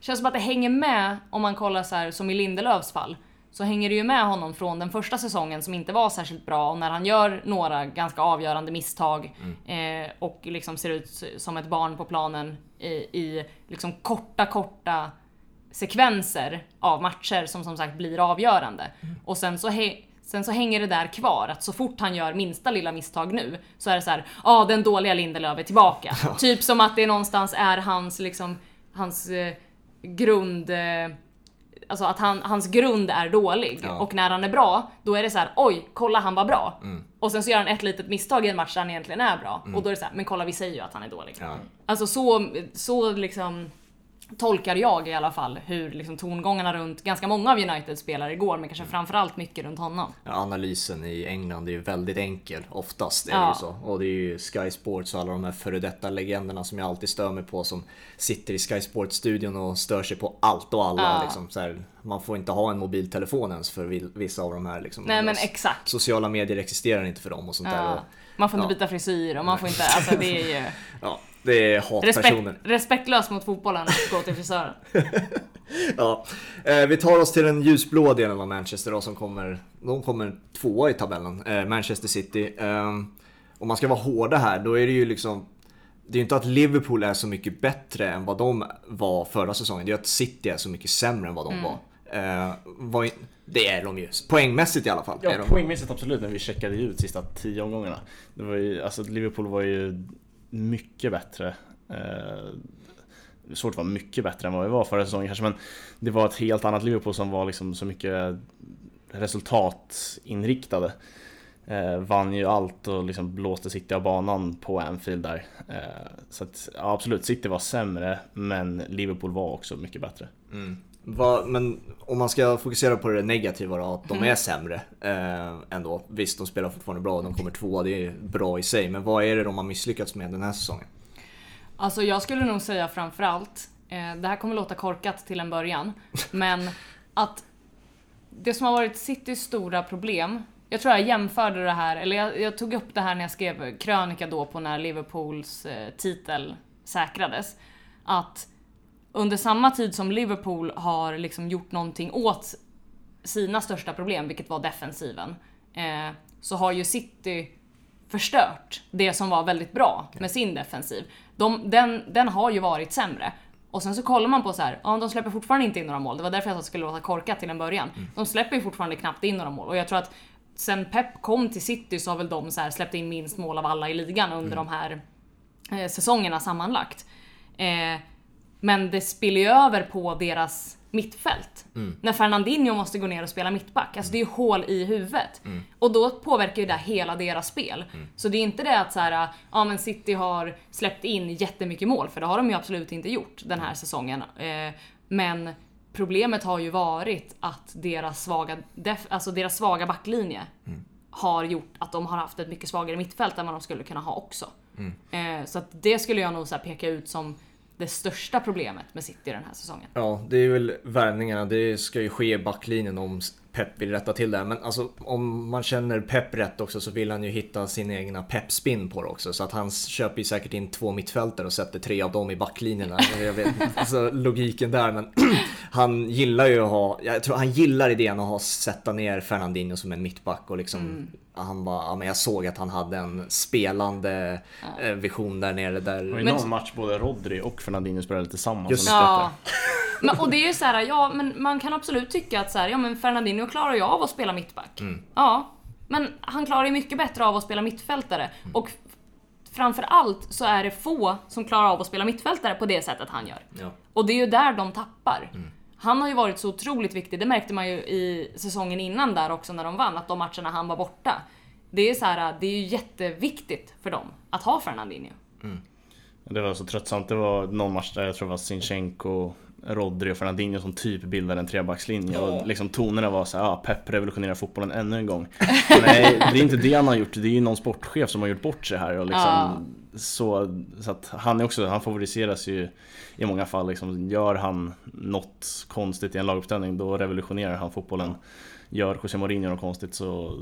känns som att det hänger med om man kollar så här som i Lindelöfs fall så hänger det ju med honom från den första säsongen som inte var särskilt bra och när han gör några ganska avgörande misstag mm. eh, och liksom ser ut som ett barn på planen i, i liksom korta, korta sekvenser av matcher som som sagt blir avgörande. Mm. Och sen så, sen så hänger det där kvar att så fort han gör minsta lilla misstag nu så är det så här, ja ah, den dåliga Lindelöf är tillbaka. typ som att det någonstans är hans liksom, hans eh, grund eh, alltså att han, hans grund är dålig ja. och när han är bra, då är det så här: oj, kolla han var bra. Mm. Och sen så gör han ett litet misstag i en match där han egentligen är bra. Mm. Och då är det så här, men kolla vi säger ju att han är dålig. Ja. Alltså så, så liksom tolkar jag i alla fall, hur liksom tongångarna runt ganska många av Uniteds spelare igår, men kanske framförallt mycket runt honom. Ja, analysen i England är ju väldigt enkel, oftast är Ja. det ju så. Och det är ju Sky Sports och alla de här före detta legenderna som jag alltid stör mig på som sitter i Sky Sports-studion och stör sig på allt och alla. Ja. Liksom, så här, man får inte ha en mobiltelefon ens för vi- vissa av de här. Liksom, Nej men exakt. Sociala medier existerar inte för dem och sånt där. Ja. Och, Man får inte Ja. byta frisyr och man får inte, alltså det är ju ja, det är hatpersoner. respekt, respektlöst mot fotbollen att gå till frisören. Ja, eh, vi tar oss till den ljusblå delen av Manchester då, som kommer, de kommer tvåa i tabellen, eh, Manchester City. Eh, om man ska vara hårda här, då är det ju liksom det är ju inte att Liverpool är så mycket bättre än vad de var förra säsongen. Det är att City är så mycket sämre än vad de var. Eh, vad, det är de ju. Poängmässigt i alla fall. Ja, poängmässigt absolut när vi checkade ut sista tio omgångarna. Det var ju, alltså Liverpool var ju mycket bättre. Eh, svårt att vara mycket bättre än vad vi var förra säsongen kanske, men det var ett helt annat Liverpool som var liksom så mycket resultatinriktade. Eh, vann ju allt och liksom blåste City av banan på Anfield där. Eh, så att, ja, absolut, City var sämre, men Liverpool var också mycket bättre. Va, men om man ska fokusera på det negativa då, att de är sämre eh, ändå. Visst, de spelar fortfarande bra och de kommer tvåa, det är bra i sig. Men vad är det de har misslyckats med den här säsongen? Alltså jag skulle nog säga framförallt, eh, det här kommer låta korkat till en början, men att det som har varit Citys stora problem, jag tror jag jämförde det här, eller jag, jag tog upp det här när jag skrev krönika då på när Liverpools eh, titel säkrades, att under samma tid som Liverpool har liksom gjort någonting åt sina största problem, vilket var defensiven, eh, så har ju City förstört det som var väldigt bra med sin defensiv. De, den, den har ju varit sämre. Och sen så kollar man på så här, ja de släpper fortfarande inte in några mål. Det var därför jag sa att det skulle låta korkat till en början. De släpper ju fortfarande knappt in några mål och jag tror att sen Pep kom till City så har väl de så här släppt in minst mål av alla i ligan under de här eh, säsongerna sammanlagt. Eh, men det spiller ju över på deras mittfält. När Fernandinho måste gå ner och spela mittback. Alltså det är ju hål i huvudet. Och då påverkar ju det hela deras spel. Så det är inte det att så här, ja men City har släppt in jättemycket mål, för det har de ju absolut inte gjort den här säsongen. Eh, men problemet har ju varit att deras svaga, def- alltså deras svaga backlinje har gjort att de har haft ett mycket svagare mittfält än vad de skulle kunna ha också. Eh, så att det skulle jag nog så peka ut som det största problemet med City den här säsongen. Ja, det är väl värvningarna. Det ska ju ske i backlinjen om Pep vill rätta till det. Men alltså om man känner Pep rätt också så vill han ju hitta sin egna Pep-spin på det också. Så att han köper ju säkert in två mittfältare och sätter tre av dem i backlinjerna. Jag vet alltså, logiken där men han gillar ju att ha, jag tror han gillar idén att ha sätta ner Fernandinho som en mittback och liksom han bara, ja men jag såg att han hade en spelande eh, vision där nere där. Det var ju Men- någon match både Rodri och Fernandinho spelade tillsammans Just Ja. Men, och det är ju så här, ja men man kan absolut tycka att så här, ja men Fernandinho klarar ju av att spela mittback. Ja, men han klarar ju mycket bättre av att spela mittfältare. Och framför allt så är det få som klarar av att spela mittfältare på det sättet han gör. Ja. Och det är ju där de tappar. Han har ju varit så otroligt viktig, det märkte man ju i säsongen innan där också när de vann, att de matcherna han var borta. Det är så här, det är ju jätteviktigt för dem att ha Fernandinho. Det var så tröttsamt. Det var någon match där jag tror det var Sinchenko, Rodri och Fernandinho som typ bildade en trebackslinje och liksom tonerna var så här, ah, Pep revolutionerar fotbollen ännu en gång. Nej, det är inte det han har gjort. Det är ju någon sportchef som har gjort bort sig här och liksom så, så att han är också, han favoriseras ju i många fall liksom. Gör han något konstigt i en laguppställning då revolutionerar han fotbollen. Gör José Mourinho något konstigt så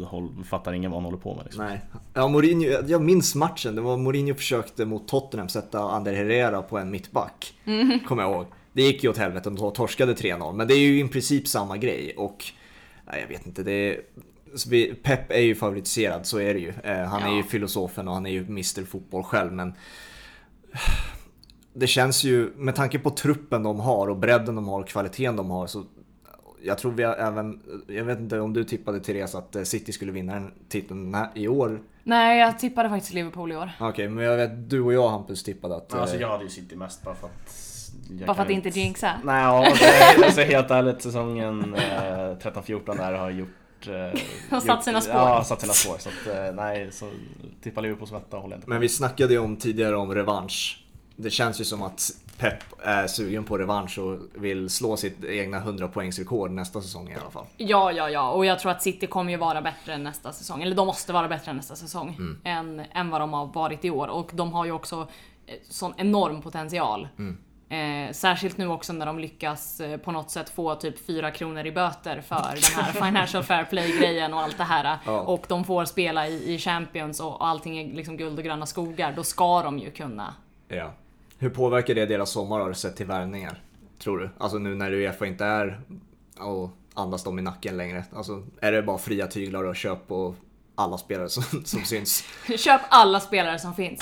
fattar ingen vad han håller på med. Liksom. Nej. Ja, Mourinho, jag minns matchen. Det var Mourinho försökte mot Tottenham sätta Ander Herrera på en mittback. Kommer jag ihåg. Det gick ju åt helvete, de torskade 3-0. Men det är ju i princip samma grej. Och nej, jag vet inte, det är... vi- Pep är ju favoritiserad, så är det ju. Eh, Han är Ja. ju filosofen och han är ju Mr Fotboll själv. Men det känns ju, med tanke på truppen de har och bredden de har och kvaliteten de har så jag tror vi även, jag vet inte om du tippade Therese att eh, City skulle vinna den titeln nä- i år? Nej, jag tippade faktiskt Liverpool i år. Okej, men jag vet, du och jag Hampus tippade att... Alltså eh, jag hade ju City mest bara för att... jag Bara för att inte jinxa. Nej, alltså helt ärligt säsongen eh, 13-14 där har gjort... Eh, Har satt sina spår. Ja, satt sina spår. Så att, eh, nej, så tippa Liverpool som etta håller jag inte på. Men vi snackade ju om tidigare om revansch. det känns ju som att Pep är sugen på revansch och vill slå sitt egna 100 poängsrekord nästa säsong i alla fall. Ja, ja, ja. Och jag tror att City kommer ju vara bättre nästa säsong. Eller de måste vara bättre nästa säsong. Mm. Än, än vad de har varit i år. Och de har ju också eh, sån enorm potential. Mm. Eh, särskilt nu också när de lyckas eh, på något sätt få typ 4 kronor i böter för den här Financial Fair Play-grejen och allt det här. Ja. Och de får spela i, i Champions och, och allting är liksom guld och gröna skogar. Då ska de ju kunna Ja. Hur påverkar det deras sommar sett till värvningar? Tror du? Alltså nu när Uefa inte är och andas dem i nacken längre. Alltså är det bara fria tyglar och köp på alla spelare som, som syns? Köp alla spelare som finns.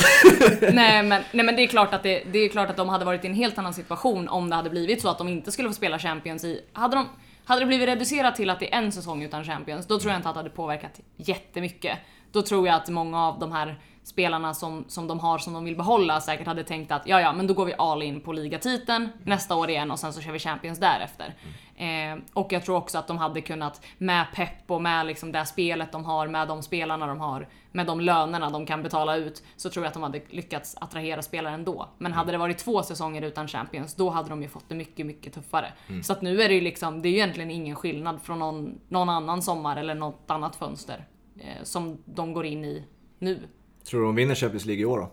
nej, men, nej men det är klart att det, det är klart att de hade varit i en helt annan situation om det hade blivit så att de inte skulle få spela Champions i... Hade, de, hade det blivit reducerat till att det är en säsong utan Champions, då tror jag inte att det hade påverkat jättemycket. Då tror jag att många av de här spelarna som, som de har som de vill behålla säkert hade tänkt att ja, ja, men då går vi all in på ligatiteln nästa år igen och sen så kör vi Champions därefter. Eh, och jag tror också att de hade kunnat med pepp och med liksom det spelet de har, med de spelarna de har, med de lönerna de kan betala ut, så tror jag att de hade lyckats attrahera spelare ändå. Men hade det varit två säsonger utan Champions, då hade de ju fått det mycket, mycket tuffare. Så att nu är det ju liksom, det är ju egentligen ingen skillnad från någon, någon annan sommar eller något annat fönster eh, som de går in i nu. Tror du de vinner Champions League i år då?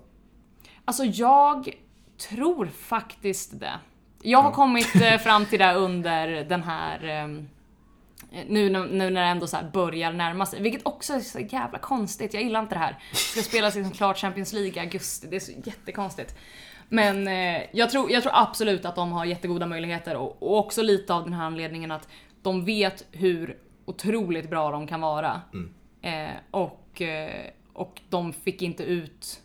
Alltså jag tror faktiskt det. Jag har kommit eh, fram till det under den här ehm, nu, när- nu när det ändå så här börjar närma sig, vilket också är så jävla konstigt. Jag gillar inte det här. Det ska spelas liksom klart Champions League i augusti, det är så jättekonstigt. Men eh, jag, tror, jag tror absolut att de har jättegoda möjligheter och, och också lite av den här anledningen att de vet hur otroligt bra de kan vara. Eh, och, eh, och de fick inte ut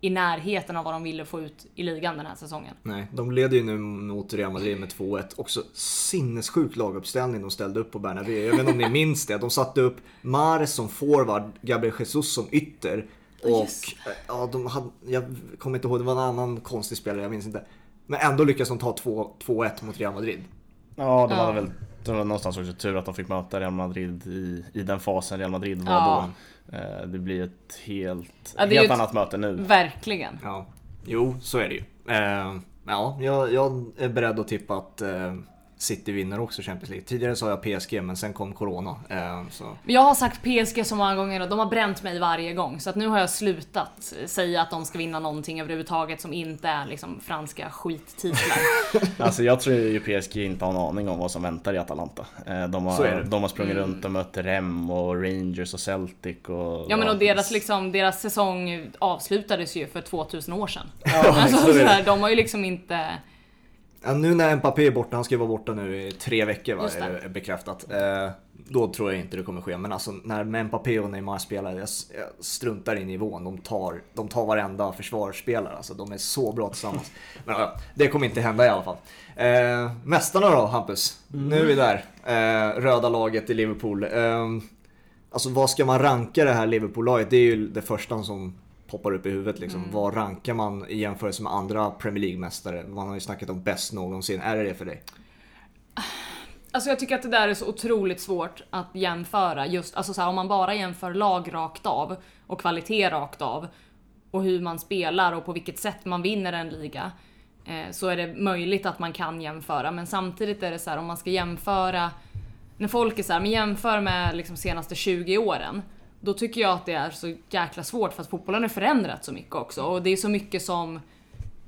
i närheten av vad de ville få ut i ligan den här säsongen. Nej, de leder ju nu mot Real Madrid med 2-1. Också sinnessjuk laguppställning de ställde upp på Bernabéu. Jag vet inte om ni minns det. De satte upp Mares som forward, Gabriel Jesus som ytter. Och Yes. ja, de hade, jag kommer inte ihåg, det var en annan konstig spelare, jag minns inte. Men ändå lyckas de ta 2 2-1 mot Real Madrid. Ja, de Ja. hade väl det var någonstans också tur att de fick möta Real Madrid i, i den fasen Real Madrid var Ja. då. Eh, Det blir ett helt, Ja, helt ett- annat möte nu. Verkligen. Ja, jo, så är det ju. Eh, ja, jag, jag är beredd att tippa att eh, City vinner också Champions League. Tidigare sa jag PSG, men sen kom Corona. Eh, så. Jag har sagt PSG så många gånger och de har bränt mig varje gång. Så att nu har jag slutat säga att de ska vinna någonting överhuvudtaget som inte är liksom franska skittitlar. Alltså jag tror ju PSG inte har en aning om vad som väntar i Atalanta. Eh, De har, de har sprungit Mm. runt och mött Rem och Rangers och Celtic och... Ja men och deras, liksom, deras säsong avslutades ju för 2000 år sedan. Ja, Alltså, så här, de har ju liksom inte... Ja, nu när Mbappé är borta, han ska ju vara borta nu i tre veckor va, är bekräftat. Eh, då tror jag inte det kommer ske. Men alltså när med Mbappé och Neymar spelar, jag, jag struntar i nivån. De tar, de tar varenda försvarsspelare. Alltså, de är så bra tillsammans. Men ja, det kommer inte hända i alla fall. Eh, mästarna då Hampus? Nu är vi där. Eh, röda laget i Liverpool. Eh, alltså vad ska man ranka det här Liverpool-laget? Det är ju det första som poppar upp i huvudet liksom. Vad rankar man i jämförelse med andra Premier League-mästare? Man har ju snackat om bäst någonsin. Är det det för dig? Alltså jag tycker att det där är så otroligt svårt att jämföra. Just alltså så här, om man bara jämför lag rakt av och kvalitet rakt av och hur man spelar och på vilket sätt man vinner en liga eh, så är det möjligt att man kan jämföra. Men samtidigt är det så här om man ska jämföra när folk är så här, men jämför med liksom senaste 20 åren. Då tycker jag att det är så jäkla svårt för att fotbollen har förändrats så mycket också och det är så mycket som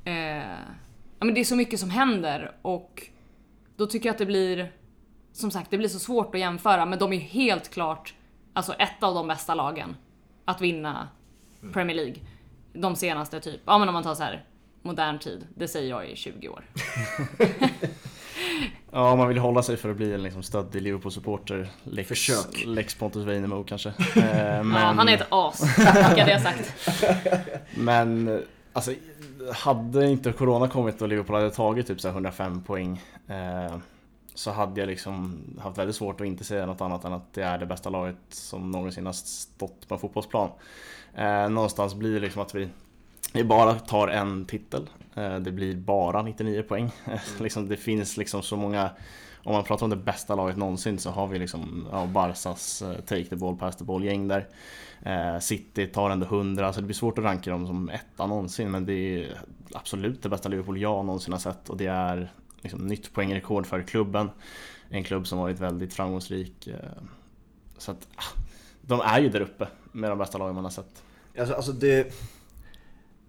eh, ja, men det är så mycket som händer och då tycker jag att det blir som sagt, det blir så svårt att jämföra, men de är helt klart alltså ett av de bästa lagen att vinna Premier League. De senaste typ, ja men om man tar så här modern tid, det säger jag i 20 år. Ja, man vill hålla sig för att bli en liksom stöddig Liverpool-supporter. Lex, Försök. Lex Pontus Weinemo kanske. Eh, Men, Ja, han är ett as, fick jag sagt. men alltså, hade inte Corona kommit och Liverpool hade tagit typ så här 105 poäng eh, så hade jag liksom haft väldigt svårt att inte säga något annat än att det är det bästa laget som någonsin har stått på en fotbollsplan. Eh, någonstans blir det liksom att vi, vi bara tar en titel. Eh, det blir bara 99 poäng. liksom, det finns liksom så många om man pratar om det bästa laget någonsin så har vi liksom ja, Barsas eh, take the ball, pass the ball gäng där. Eh, City tar ändå 100, så det blir svårt att ranka dem som etta någonsin men det är absolut det bästa Liverpool jag någonsin har sett och det är liksom nytt poängrekord för klubben. En klubb som varit väldigt framgångsrik. Eh, så att ah, de är ju där uppe med de bästa lagen man har sett. Alltså, alltså det...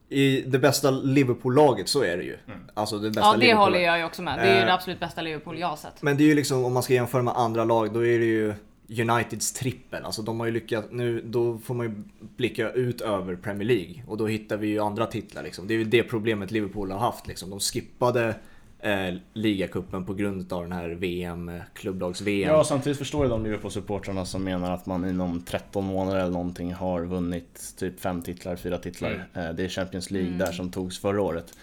I det bästa Liverpool-laget så är det ju. Mm. Alltså det bästa Ja, det Liverpool håller jag ju också med. Det är ju Eh. det absolut bästa Liverpool jag har sett. Men det är ju liksom, om man ska jämföra med andra lag, då är det ju Uniteds trippel. Alltså de har ju lyckats, nu, då får man ju blicka ut över Premier League. Och då hittar vi ju andra titlar liksom. Det är ju det problemet Liverpool har haft liksom. De skippade eh, ligacupen på grund av den här VM, eh, klubblags-VM. Ja, samtidigt förstår jag de Liverpool-supportrarna som menar att man inom 13 månader eller någonting har vunnit typ fem titlar, fyra titlar. Eh, Det är Champions League där som togs förra året.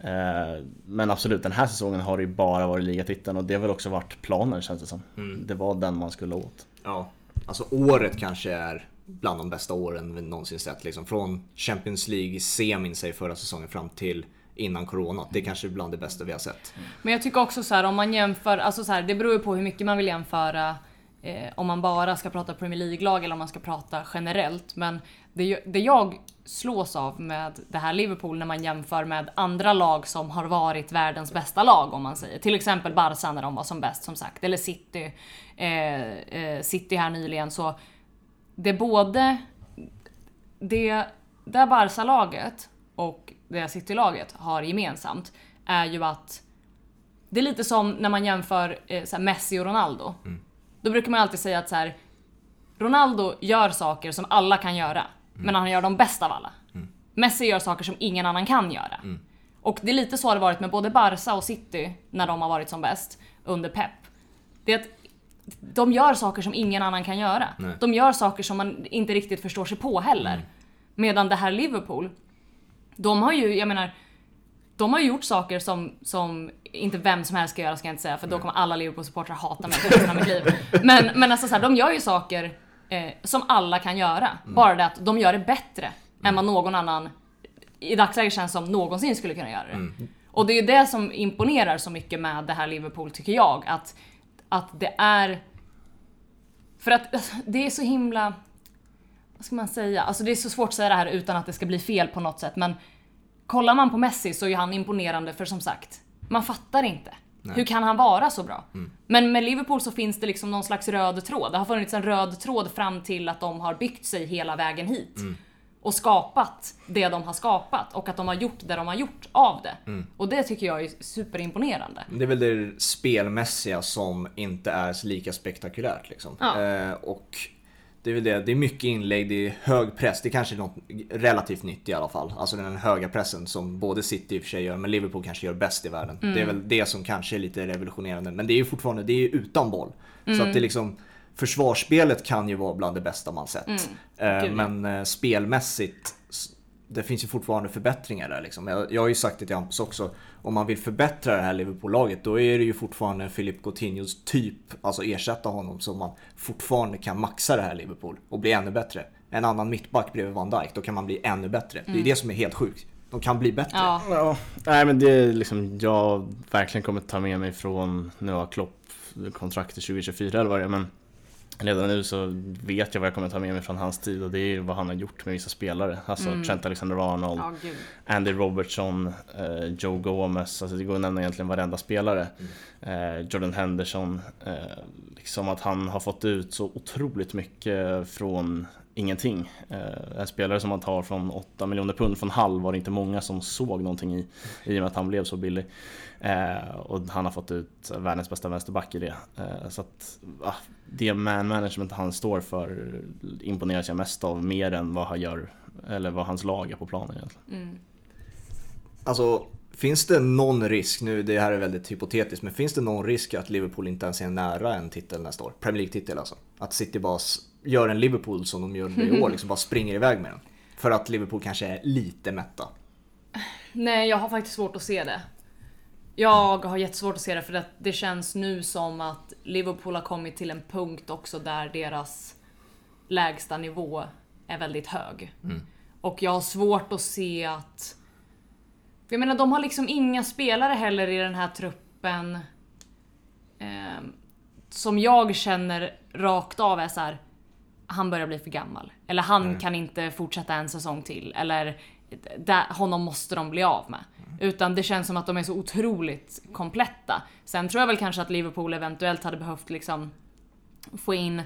Eh, Men absolut, den här säsongen har det ju bara varit ligatiteln och det har väl också varit planen känns det som. Det var den man skulle åt. Ja, alltså året kanske är bland de bästa åren vi någonsin sett. Liksom. Från Champions League-semin sig förra säsongen fram till innan corona. Det är kanske är bland det bästa vi har sett. Men jag tycker också så här om man jämför, alltså så här, det beror ju på hur mycket man vill jämföra. Eh, om man bara ska prata Premier League-lag eller om man ska prata generellt. Men det, det jag slås av med det här Liverpool när man jämför med andra lag som har varit världens bästa lag om man säger. Till exempel Barca när de var som bäst som sagt. Eller City. Eh, eh, City här nyligen. Så det är både det där Barca-laget och det City-laget har gemensamt är ju att det är lite som när man jämför eh, Messi och Ronaldo. Då brukar man alltid säga att så här, Ronaldo gör saker som alla kan göra, men han gör dem bäst av alla. Messi gör saker som ingen annan kan göra. Och det är lite så har det varit med både Barca och City när de har varit som bäst under Pep. Det är att de gör saker som ingen annan kan göra. Nej. De gör saker som man inte riktigt förstår sig på heller. Medan det här Liverpool, de har ju, jag menar, de har gjort saker som, som inte vem som helst ska göra ska jag inte säga för då kommer alla Liverpool-supportrar hata mig för resten av mitt liv. Men, men alltså så här, de gör ju saker eh, som alla kan göra. Bara det att de gör det bättre än vad någon annan i dagsläget känns som någonsin skulle kunna göra det. Och det är ju det som imponerar så mycket med det här Liverpool tycker jag. Att, att det är... För att alltså, det är så himla... Vad ska man säga? Alltså det är så svårt att säga det här utan att det ska bli fel på något sätt men kollar man på Messi så är han imponerande för som sagt, man fattar inte. Hur kan han vara så bra? Men med Liverpool så finns det liksom någon slags röd tråd. Det har funnits en röd tråd fram till att de har byggt sig hela vägen hit. Och skapat det de har skapat och att de har gjort det de har gjort av det. Och det tycker jag är superimponerande. Det är väl det spelmässiga som inte är lika spektakulärt liksom. Ja. Eh, och det är väl det, det är mycket inlägg, det är hög press, det kanske är något relativt nytt i alla fall. Alltså den höga pressen som både City i och för sig gör, men Liverpool kanske gör bäst i världen. Mm. Det är väl det som kanske är lite revolutionerande. Men det är ju fortfarande, det är ju utan boll. Så Mm. att det är liksom Försvarsspelet kan ju vara bland det bästa man sett. Eh, Mm. Ja. men eh, spelmässigt det finns ju fortfarande förbättringar där liksom. Jag, jag har ju sagt det till Hampus också. Om man vill förbättra det här Liverpool-laget då är det ju fortfarande Filip Coutinhos typ, alltså ersätta honom så man fortfarande kan maxa det här Liverpool och bli ännu bättre. En annan mittback bredvid Van Dijk, då kan man bli ännu bättre. Det är det som är helt sjukt. De kan bli bättre. Ja, Ja, nej men det är liksom jag verkligen kommer ta med mig från, nu har Klopp kontrakt till 2024 eller vad det är men Redan nu så vet jag vad jag kommer ta med mig från hans tid och det är vad han har gjort med vissa spelare. Alltså Trent Alexander-Arnold, gud. Andy Robertson, eh, Joe Gomez, alltså det går att nämna egentligen varenda spelare. Eh, Jordan Henderson, eh, liksom att han har fått ut så otroligt mycket från ingenting. Eh, en spelare som man tar från 8 miljoner pund från Hull var det inte många som såg någonting i, i och med att han blev så billig. Eh, och han har fått ut världens bästa vänsterback i det. Eh, så att ah, det man management han står för imponeras jag mest av mer än vad han gör, eller vad hans lag är på planen egentligen. Mm. Alltså, finns det någon risk, nu det här är väldigt hypotetiskt, men finns det någon risk att Liverpool inte ens är nära en titel nästa år? Premier League-titel alltså. Att City bara gör en Liverpool som de gör i år, liksom bara springer iväg med den. För att Liverpool kanske är lite mätta. Nej, jag har faktiskt svårt att se det. Jag har jättesvårt att se det för att det känns nu som att Liverpool har kommit till en punkt också där deras lägsta nivå är väldigt hög. Och jag har svårt att se att... Jag menar, de har liksom inga spelare heller i den här truppen. ehm, som jag känner rakt av är så här. Han börjar bli för gammal. Eller han kan inte fortsätta en säsong till. Eller där, honom måste de bli av med. Utan det känns som att de är så otroligt kompletta. Sen tror jag väl kanske att Liverpool eventuellt hade behövt liksom få in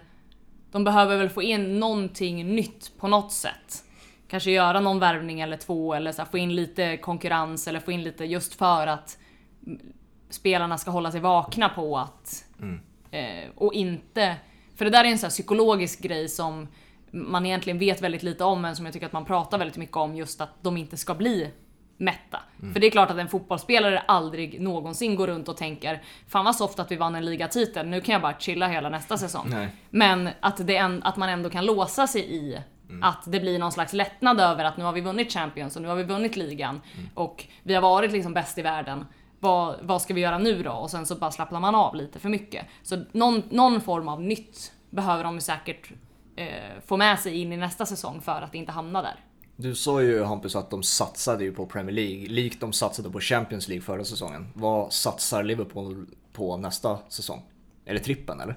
de behöver väl få in någonting nytt på något sätt. Kanske göra någon värvning eller två eller så få in lite konkurrens eller få in lite just för att spelarna ska hålla sig vakna på att eh, och inte för det där är en sån psykologisk grej som man egentligen vet väldigt lite om men som jag tycker att man pratar väldigt mycket om just att de inte ska bli mätta. För det är klart att en fotbollsspelare aldrig någonsin går runt och tänker Fan vad soft att vi vann en ligatitel, nu kan jag bara chilla hela nästa säsong. Nej. Men att, det en, att man ändå kan låsa sig i att det blir någon slags lättnad över att nu har vi vunnit Champions och nu har vi vunnit ligan och vi har varit liksom bäst i världen. Vad, vad ska vi göra nu då? Och sen så bara slappnar man av lite för mycket. Så någon, någon form av nytt behöver de säkert eh, få med sig in i nästa säsong för att inte hamna där. Du sa ju Hampus att de satsade ju på Premier League, likt de satsade på Champions League förra säsongen. Vad satsar Liverpool på nästa säsong? Är det trippen eller?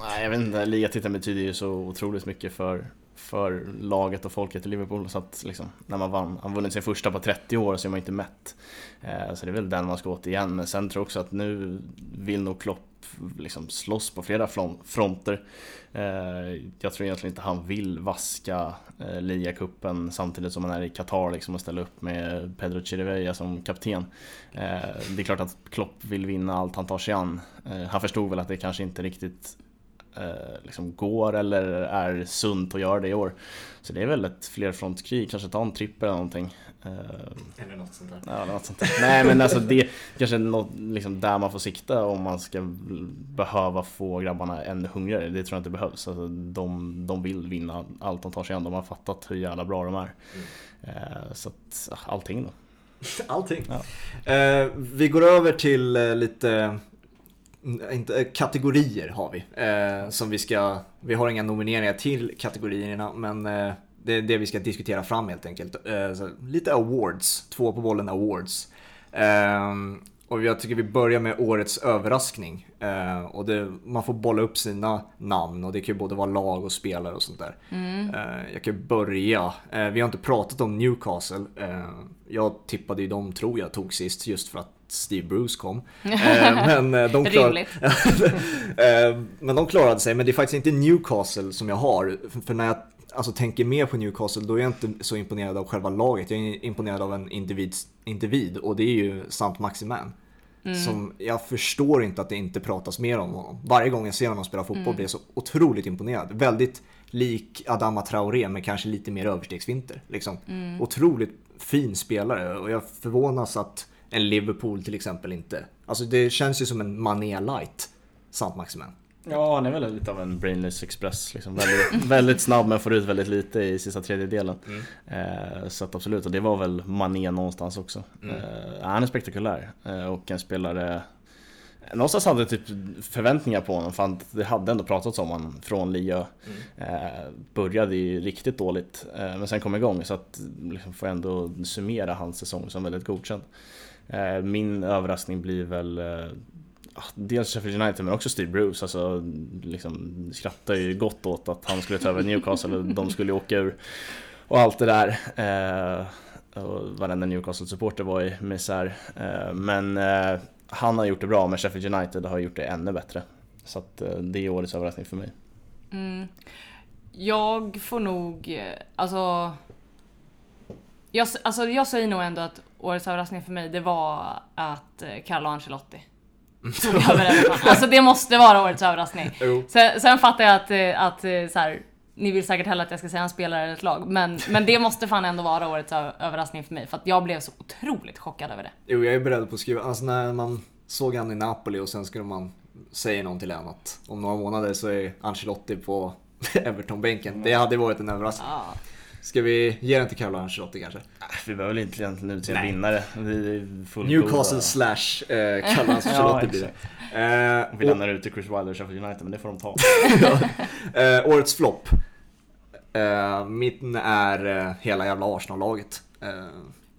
Nej, jag vet inte, ligatiteln betyder ju så otroligt mycket för, för laget och folket i Liverpool. Så att liksom, när man vann, har vunnit sin första på 30 år så är man inte mätt. Eh, så det är väl den man ska åt igen. Men sen tror jag också att nu vill nog Klopp liksom slåss på flera fronter. Eh, jag tror egentligen inte han vill vaska eh, ligacupen samtidigt som han är i Qatar liksom och ställa upp med Pedro Chirivella som kapten. Eh, det är klart att Klopp vill vinna allt han tar sig an. Han förstod väl att det kanske inte riktigt liksom går eller är sunt att göra det i år. Så det är väl ett flerfrontskrig, kanske ta en trippel eller någonting. Eh, Eller något sånt där. Ja, något sånt där. Nej men alltså det kanske är något liksom där man får sikta om man ska behöva få grabbarna ännu hungrigare. Det tror jag inte behövs. Alltså, de, de vill vinna allt de tar sig an. De har fattat hur jävla bra de är. Eh, så att, allting då. Allting. Ja. Eh, vi går över till lite inte, kategorier har vi. Som vi ska, vi har inga nomineringar till kategorierna men det är det vi ska diskutera fram helt enkelt. Eh, så, lite awards, två på bollen awards. Eh, och jag tycker vi börjar med årets överraskning. Eh, och det, man får bolla upp sina namn och det kan ju både vara lag och spelare och sånt där. Eh, jag kan börja. Vi har inte pratat om Newcastle. Jag tippade ju dem, tror jag, tog sist just för att Steve Bruce kom. Men, de klar... Men de klarade sig, men det är faktiskt inte Newcastle som jag har. För när jag alltså, tänker mer på Newcastle då är jag inte så imponerad av själva laget. Jag är imponerad av en individ, individ och det är ju Sant Maximan. Som jag förstår inte att det inte pratas mer om honom. Varje gång jag ser honom spela fotboll blir jag så otroligt imponerad. Väldigt lik Adama Traoré men kanske lite mer överstegsvinter. Liksom. Otroligt fin spelare och jag förvånas att en Liverpool till exempel inte. Alltså det känns ju som en Mané light. Sant Maximan. Ja, han är väl lite av en brainless express. Liksom. Väldigt, väldigt snabb men får ut väldigt lite i sista tredjedelen. Eh, så att absolut, och det var väl Mané någonstans också. Eh, han är spektakulär eh, och en spelare Någonstans hade jag typ förväntningar på honom för det hade ändå pratats om honom från Liö. Eh, började ju riktigt dåligt eh, men sen kom igång så att liksom får jag ändå summera hans säsong som väldigt godkänd. Eh, min överraskning blir väl eh, Ah, dels Sheffield United men också Steve Bruce. Alltså, liksom, skrattar ju gott åt att han skulle ta över Newcastle och de skulle åka ur. Och allt det där. Eh, och varenda Newcastle-supporter var i misär. Eh, men eh, han har gjort det bra men Sheffield United har gjort det ännu bättre. Så att, eh, det är årets överraskning för mig. Mm. Jag får nog, eh, alltså... Jag, alltså jag säger nog ändå att årets överraskning för mig, det var att eh, Carlo Ancelotti tog över Everton. Alltså det måste vara årets överraskning. Sen, sen fattar jag att, eh, att eh, så här, ni vill säkert hellre att jag ska säga en spelare eller ett lag, men, men det måste fan ändå vara årets överraskning för mig, för att jag blev så otroligt chockad över det. Jo, jag är beredd på att skriva. Alltså när man såg han i Napoli och sen skulle man säga någon till en att om några månader så är Ancelotti på Everton-bänken. Det hade varit en överraskning. Ja. Ska vi ge den till Carlo Ancelotti kanske? Äh, Vi behöver väl inte egentligen utse en vinnare. Newcastle slash eh, Carlo Ancelotti blir det. Eh, Vi lämnar ut till Chris Wilder och Sheffield United men det får de ta. Eh, årets flopp. Eh, min är eh, hela jävla Arsenal-laget. Eh,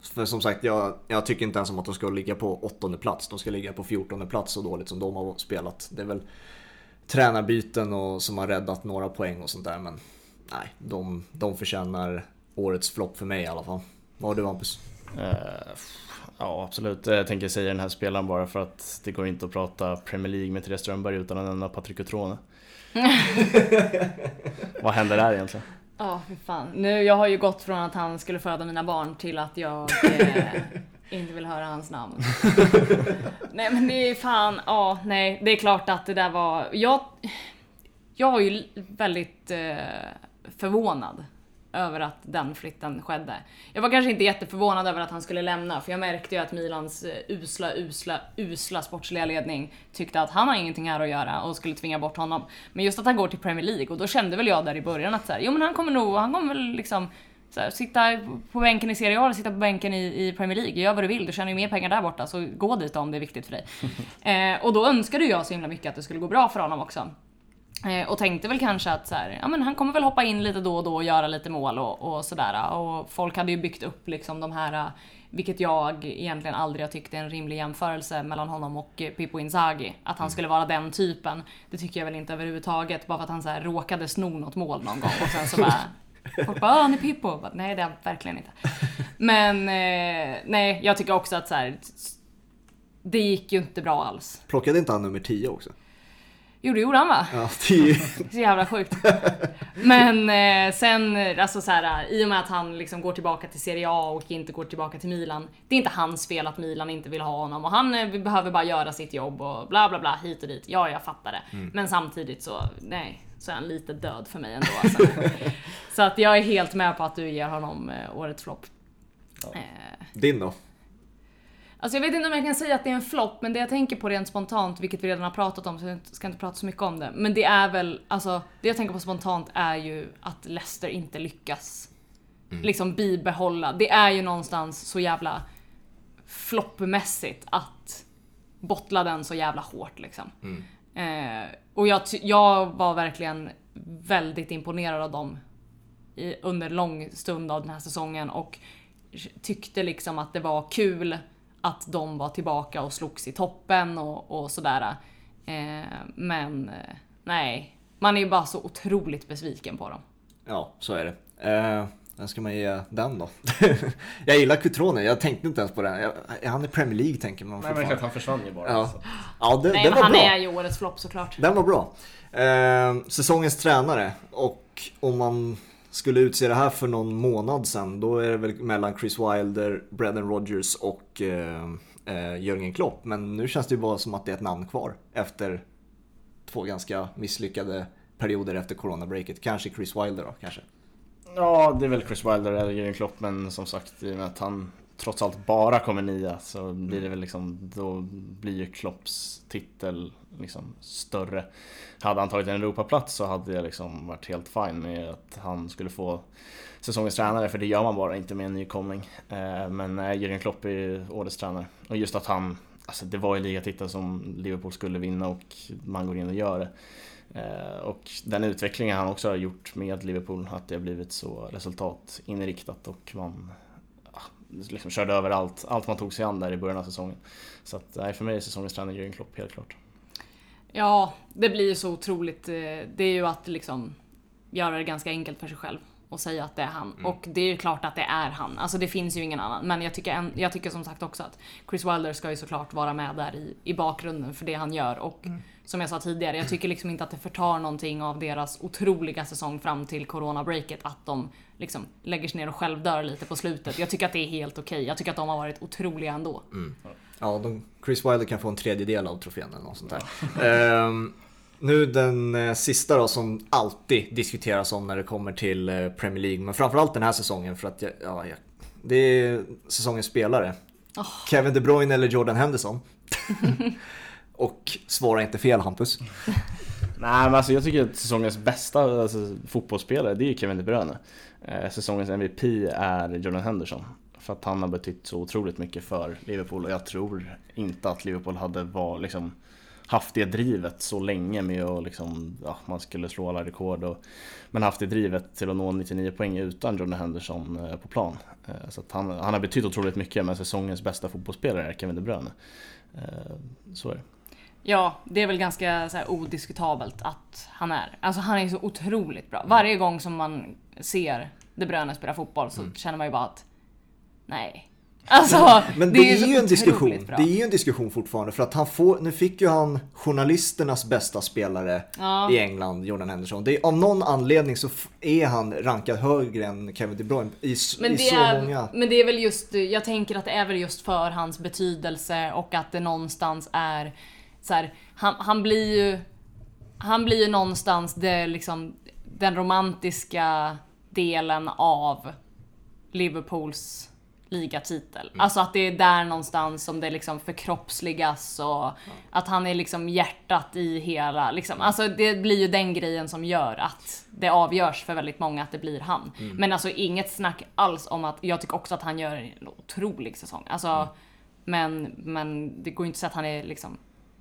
för som sagt, jag, jag tycker inte ens om att de ska ligga på åttonde plats. De ska ligga på fjortonde plats så dåligt som de har spelat. Det är väl tränarbyten och som har räddat några poäng och sånt där. Men nej, de, de förtjänar årets flopp för mig i alla fall. Vad har du Hampus? Eh, ja absolut, jag tänker säga den här spelaren bara för att det går inte att prata Premier League med Therese Strömberg utan att nämna Patrik Cutrone. Vad händer där egentligen? Ja, fy fan. Nu, jag har ju gått från att han skulle föda mina barn till att jag eh, inte vill höra hans namn. nej men det är fan, ja, nej. Det är klart att det där var... Jag, jag var ju väldigt eh, förvånad över att den flytten skedde. Jag var kanske inte jätteförvånad över att han skulle lämna, för jag märkte ju att Milans eh, usla, usla, usla sportsliga ledning tyckte att han har ingenting här att göra och skulle tvinga bort honom. Men just att han går till Premier League och då kände väl jag där i början att så här, jo men han kommer nog, han kommer väl liksom så här, sitta på bänken i Serie A eller sitta på bänken i, i Premier League. Gör vad du vill, du tjänar ju mer pengar där borta så gå dit om det är viktigt för dig. eh, och då önskade jag så himla mycket att det skulle gå bra för honom också. Eh, och tänkte väl kanske att så här, ja, men han kommer väl hoppa in lite då och då och göra lite mål och, och sådär. Och folk hade ju byggt upp liksom de här, vilket jag egentligen aldrig har tyckt är en rimlig jämförelse mellan honom och Pippo Inzaghi. Att han skulle vara den typen. Det tycker jag väl inte överhuvudtaget. Bara för att han så här råkade sno något mål någon gång och sen så bara Folk bara han är Pippo. Nej det är han verkligen inte. Men eh, nej, jag tycker också att så här, det gick ju inte bra alls. Plockade inte han nummer 10 också? Jo det gjorde han va? Ja, 10. Så jävla sjukt. Men eh, sen, alltså så här, i och med att han liksom går tillbaka till Serie A och inte går tillbaka till Milan. Det är inte hans fel att Milan inte vill ha honom och han eh, behöver bara göra sitt jobb och bla bla bla hit och dit. Ja, jag fattar det. Mm. Men samtidigt så, nej, så är han lite död för mig ändå. Alltså. så att jag är helt med på att du ger honom eh, årets flopp. Eh, Din då? Alltså jag vet inte om jag kan säga att det är en flopp, men det jag tänker på rent spontant, vilket vi redan har pratat om så jag ska inte prata så mycket om det. Men det är väl, alltså det jag tänker på spontant är ju att Leicester inte lyckas liksom bibehålla. Det är ju någonstans så jävla floppmässigt att bottla den så jävla hårt liksom. Eh, och jag, jag var verkligen väldigt imponerad av dem i, under lång stund av den här säsongen och tyckte liksom att det var kul att de var tillbaka och slogs i toppen och, och sådär. Eh, men eh, nej, man är ju bara så otroligt besviken på dem. Ja, så är det. Eh, vem ska man ge den då? jag gillar Cutrone, jag tänkte inte ens på den. Jag, är han i Premier League tänker man Nej men klart, han försvann ju bara. Ja, så. ja det, Nej, den var han bra. är ju årets flopp såklart. Den var bra. Eh, säsongens tränare och om man skulle utse det här för någon månad sedan då är det väl mellan Chris Wilder, Brendan Rodgers och eh, eh, Klopp. Men nu känns det ju bara som att det är ett namn kvar efter två ganska misslyckade perioder efter coronabreaket. Kanske Chris Wilder då, kanske. Ja, det är väl Chris Wilder eller Jürgen Klopp, men som sagt i och med att han trots allt bara kommer nia så blir det väl liksom, då blir ju Klopps titel liksom större. Hade han tagit en Europaplats så hade jag liksom varit helt fine med att han skulle få säsongens tränare, för det gör man bara inte med en nykomling. Eh, Men nej, Jürgen Klopp är ju årets tränare. Och just att han, alltså det var ju ligatiteln som Liverpool skulle vinna och man går in och gör det. Eh, Och den utvecklingen han också har gjort med Liverpool, att det har blivit så resultatinriktat och man liksom körde över allt, allt man tog sig an där i början av säsongen. Så att, nej, för mig är säsongens tränare Jürgen Klopp helt klart. Ja, det blir ju så otroligt. Eh, det är ju att liksom göra det ganska enkelt för sig själv och säga att det är han. Och det är ju klart att det är han. Alltså det finns ju ingen annan. Men jag tycker, en, jag tycker som sagt också att Chris Wilder ska ju såklart vara med där i, i bakgrunden för det han gör. Och som jag sa tidigare, jag tycker liksom inte att det förtar någonting av deras otroliga säsong fram till coronabreaket att de liksom lägger sig ner och självdör lite på slutet. Jag tycker att det är helt okej. Jag tycker att de har varit otroliga ändå. Ja, de, Chris Wilder kan få en tredjedel av trofén eller något sånt där. Ehm, nu den eh, sista då som alltid diskuteras om när det kommer till eh, Premier League, men framförallt den här säsongen för att jag, ja, jag, det är säsongens spelare. Kevin De Bruyne eller Jordan Henderson. Och svara inte fel Hampus. Nej men alltså jag tycker att säsongens bästa alltså, fotbollsspelare det är ju Kevin De Bruyne. Eh, säsongens MVP är Jordan Henderson. För att han har betytt så otroligt mycket för Liverpool och jag tror inte att Liverpool hade var, liksom, haft det drivet så länge med att liksom, ja, man skulle slå alla rekord. Och, men haft det drivet till att nå 99 poäng utan Jordan Henderson eh, på plan. Eh, så han, han har betytt otroligt mycket men säsongens bästa fotbollsspelare är Kevin De Bruyne. Eh, så är det. Ja, det är väl ganska så odiskutabelt att han är. Alltså han är så otroligt bra. Varje gång som man ser De Bruyne spela fotboll så känner man ju bara att nej. Alltså, Men det, är, så ju en diskussion. bra. Det är ju en diskussion fortfarande för att han får, nu fick ju han journalisternas bästa spelare Ja. i England, Jordan Henderson. Det är, av någon anledning så är han rankad högre än Kevin De Bruyne i, Men i det, så är, många. men det är väl just, jag tänker att det är väl just för hans betydelse och att det någonstans är så här, han, han blir ju han blir ju någonstans det, liksom, den romantiska delen av Liverpools ligatitel. Alltså att det är där någonstans som det liksom förkroppsligas och att han är liksom hjärtat i hela, liksom. Alltså det blir ju den grejen som gör att det avgörs för väldigt många att det blir han. Men alltså inget snack alls om att, jag tycker också att han gör en otrolig säsong. Alltså, men, men det går ju inte att säga att han är liksom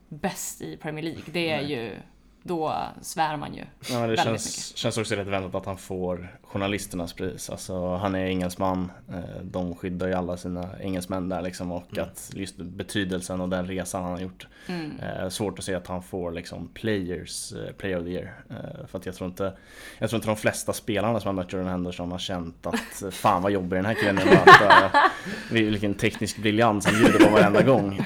bäst i Premier League. Det är ju, då svär man ju. Ja, det känns, känns också rätt väntat att han får journalisternas pris. Alltså, han är engelsman, eh, de skyddar ju alla sina engelsmän där liksom och att just betydelsen och den resan han har gjort. Mm. Eh, svårt att se att han får liksom players, eh, player of the year. För att jag tror inte, jag tror inte de flesta spelarna som har mött Jordan Henderson har känt att fan vad jobbig den här killen är möta. Vilken teknisk briljans han bjuder på varenda gång.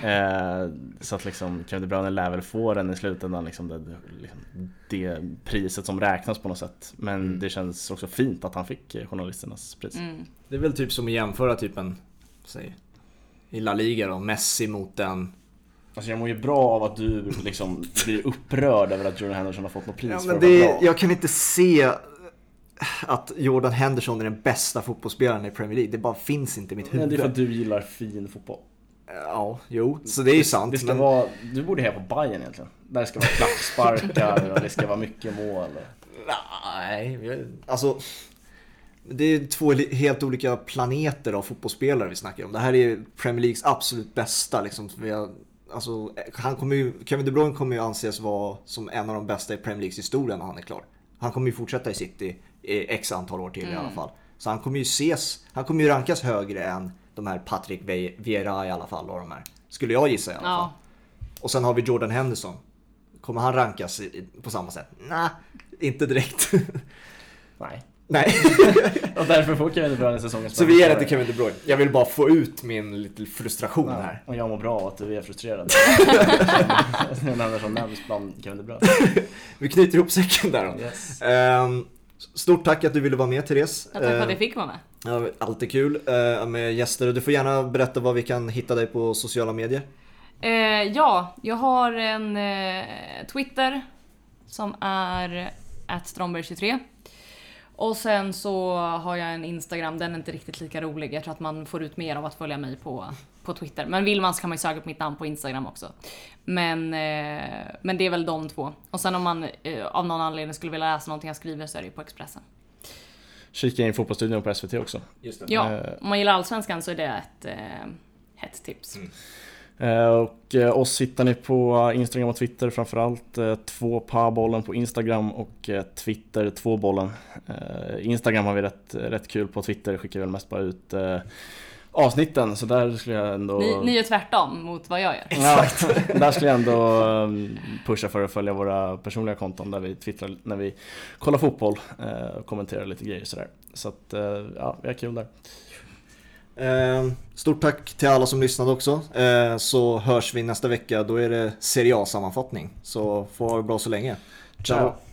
Så att liksom Kevin De Bruyne lär väl få den i slutändan, liksom det, liksom det priset som räknas på något sätt. Men det känns också fint att han fick eh, journalisternas pris. Mm. Det är väl typ som att jämföra typ en, säg, i La Liga då, Messi mot en Alltså jag mår ju bra av att du liksom blir upprörd över att Jordan Henderson har fått något pris Ja, för men att vara det, bra. jag kan inte se att Jordan Henderson är den bästa fotbollsspelaren i Premier League. Det bara finns inte i mitt Nej, huvud. det är för att du gillar fin fotboll. Ja, jo, så det är ju sant. Det ska men... vara, du borde heja på Bayern egentligen. Där ska vara klacksparkar och det ska vara mycket mål. Nej, alltså. Det är två helt olika planeter av fotbollsspelare vi snackar om. Det här är Premier Leagues absolut bästa. Liksom. Vi har, alltså, han kommer ju, Kevin De Bruyne kommer ju anses vara som en av de bästa i Premier Leagues historia när han är klar. Han kommer ju fortsätta i City i x antal år till i alla fall. Så han kommer ju ses, han kommer ju rankas högre än de här Patrick Vieira i alla fall. Och de här. Skulle jag gissa i alla fall. Ja. Och sen har vi Jordan Henderson. Kommer han rankas på samma sätt? Nej, inte direkt. Nej. Nej, Och därför får Kevin De Bruyne säsongens så vi ger det till Kevin De Bruyne. Jag vill bara få ut min lite frustration Ja, här. och jag mår bra av att du är frustrerad. Jordan Henderson nämns bland Kevin De Bruyne. Vi knyter ihop säcken där då. Yes. Ehm, Stort tack att du ville vara med Therese. Jag tack för att Ehm, jag fick vara med. ja, alltid kul eh, med gäster. Du får gärna berätta var vi kan hitta dig på sociala medier. Eh, ja, jag har en eh, Twitter som är stromberg23. Och sen så har jag en Instagram, den är inte riktigt lika rolig. Jag tror att man får ut mer av att följa mig på, på Twitter. Men vill man så kan man ju söka på mitt namn på Instagram också. Men, eh, men det är väl de två. Och sen om man eh, av någon anledning skulle vilja läsa någonting jag skriver så är det ju på Expressen. Kika in Fotbollsstudion på SVT också. Just Ja, Eh. om man gillar Allsvenskan så är det ett eh, hett tips. Eh, Och eh, oss hittar ni på Instagram och Twitter framförallt. Eh, Två bollen på Instagram och eh, Twitter tvåbollen. Eh, Instagram har vi rätt, rätt kul på, Twitter skickar vi väl mest bara ut eh, avsnitten. Så där skulle jag ändå... Ni, ni är tvärtom mot vad jag gör. Ja, där skulle jag ändå pusha för att följa våra personliga konton där vi twittrar när vi kollar fotboll eh, och kommenterar lite grejer sådär. Så att, eh, ja, vi har kul där. Eh, stort tack till alla som lyssnade också. Eh, så hörs vi nästa vecka. Då är det Serie A-sammanfattning. Så får ha det bra så länge. Ciao! Ciao.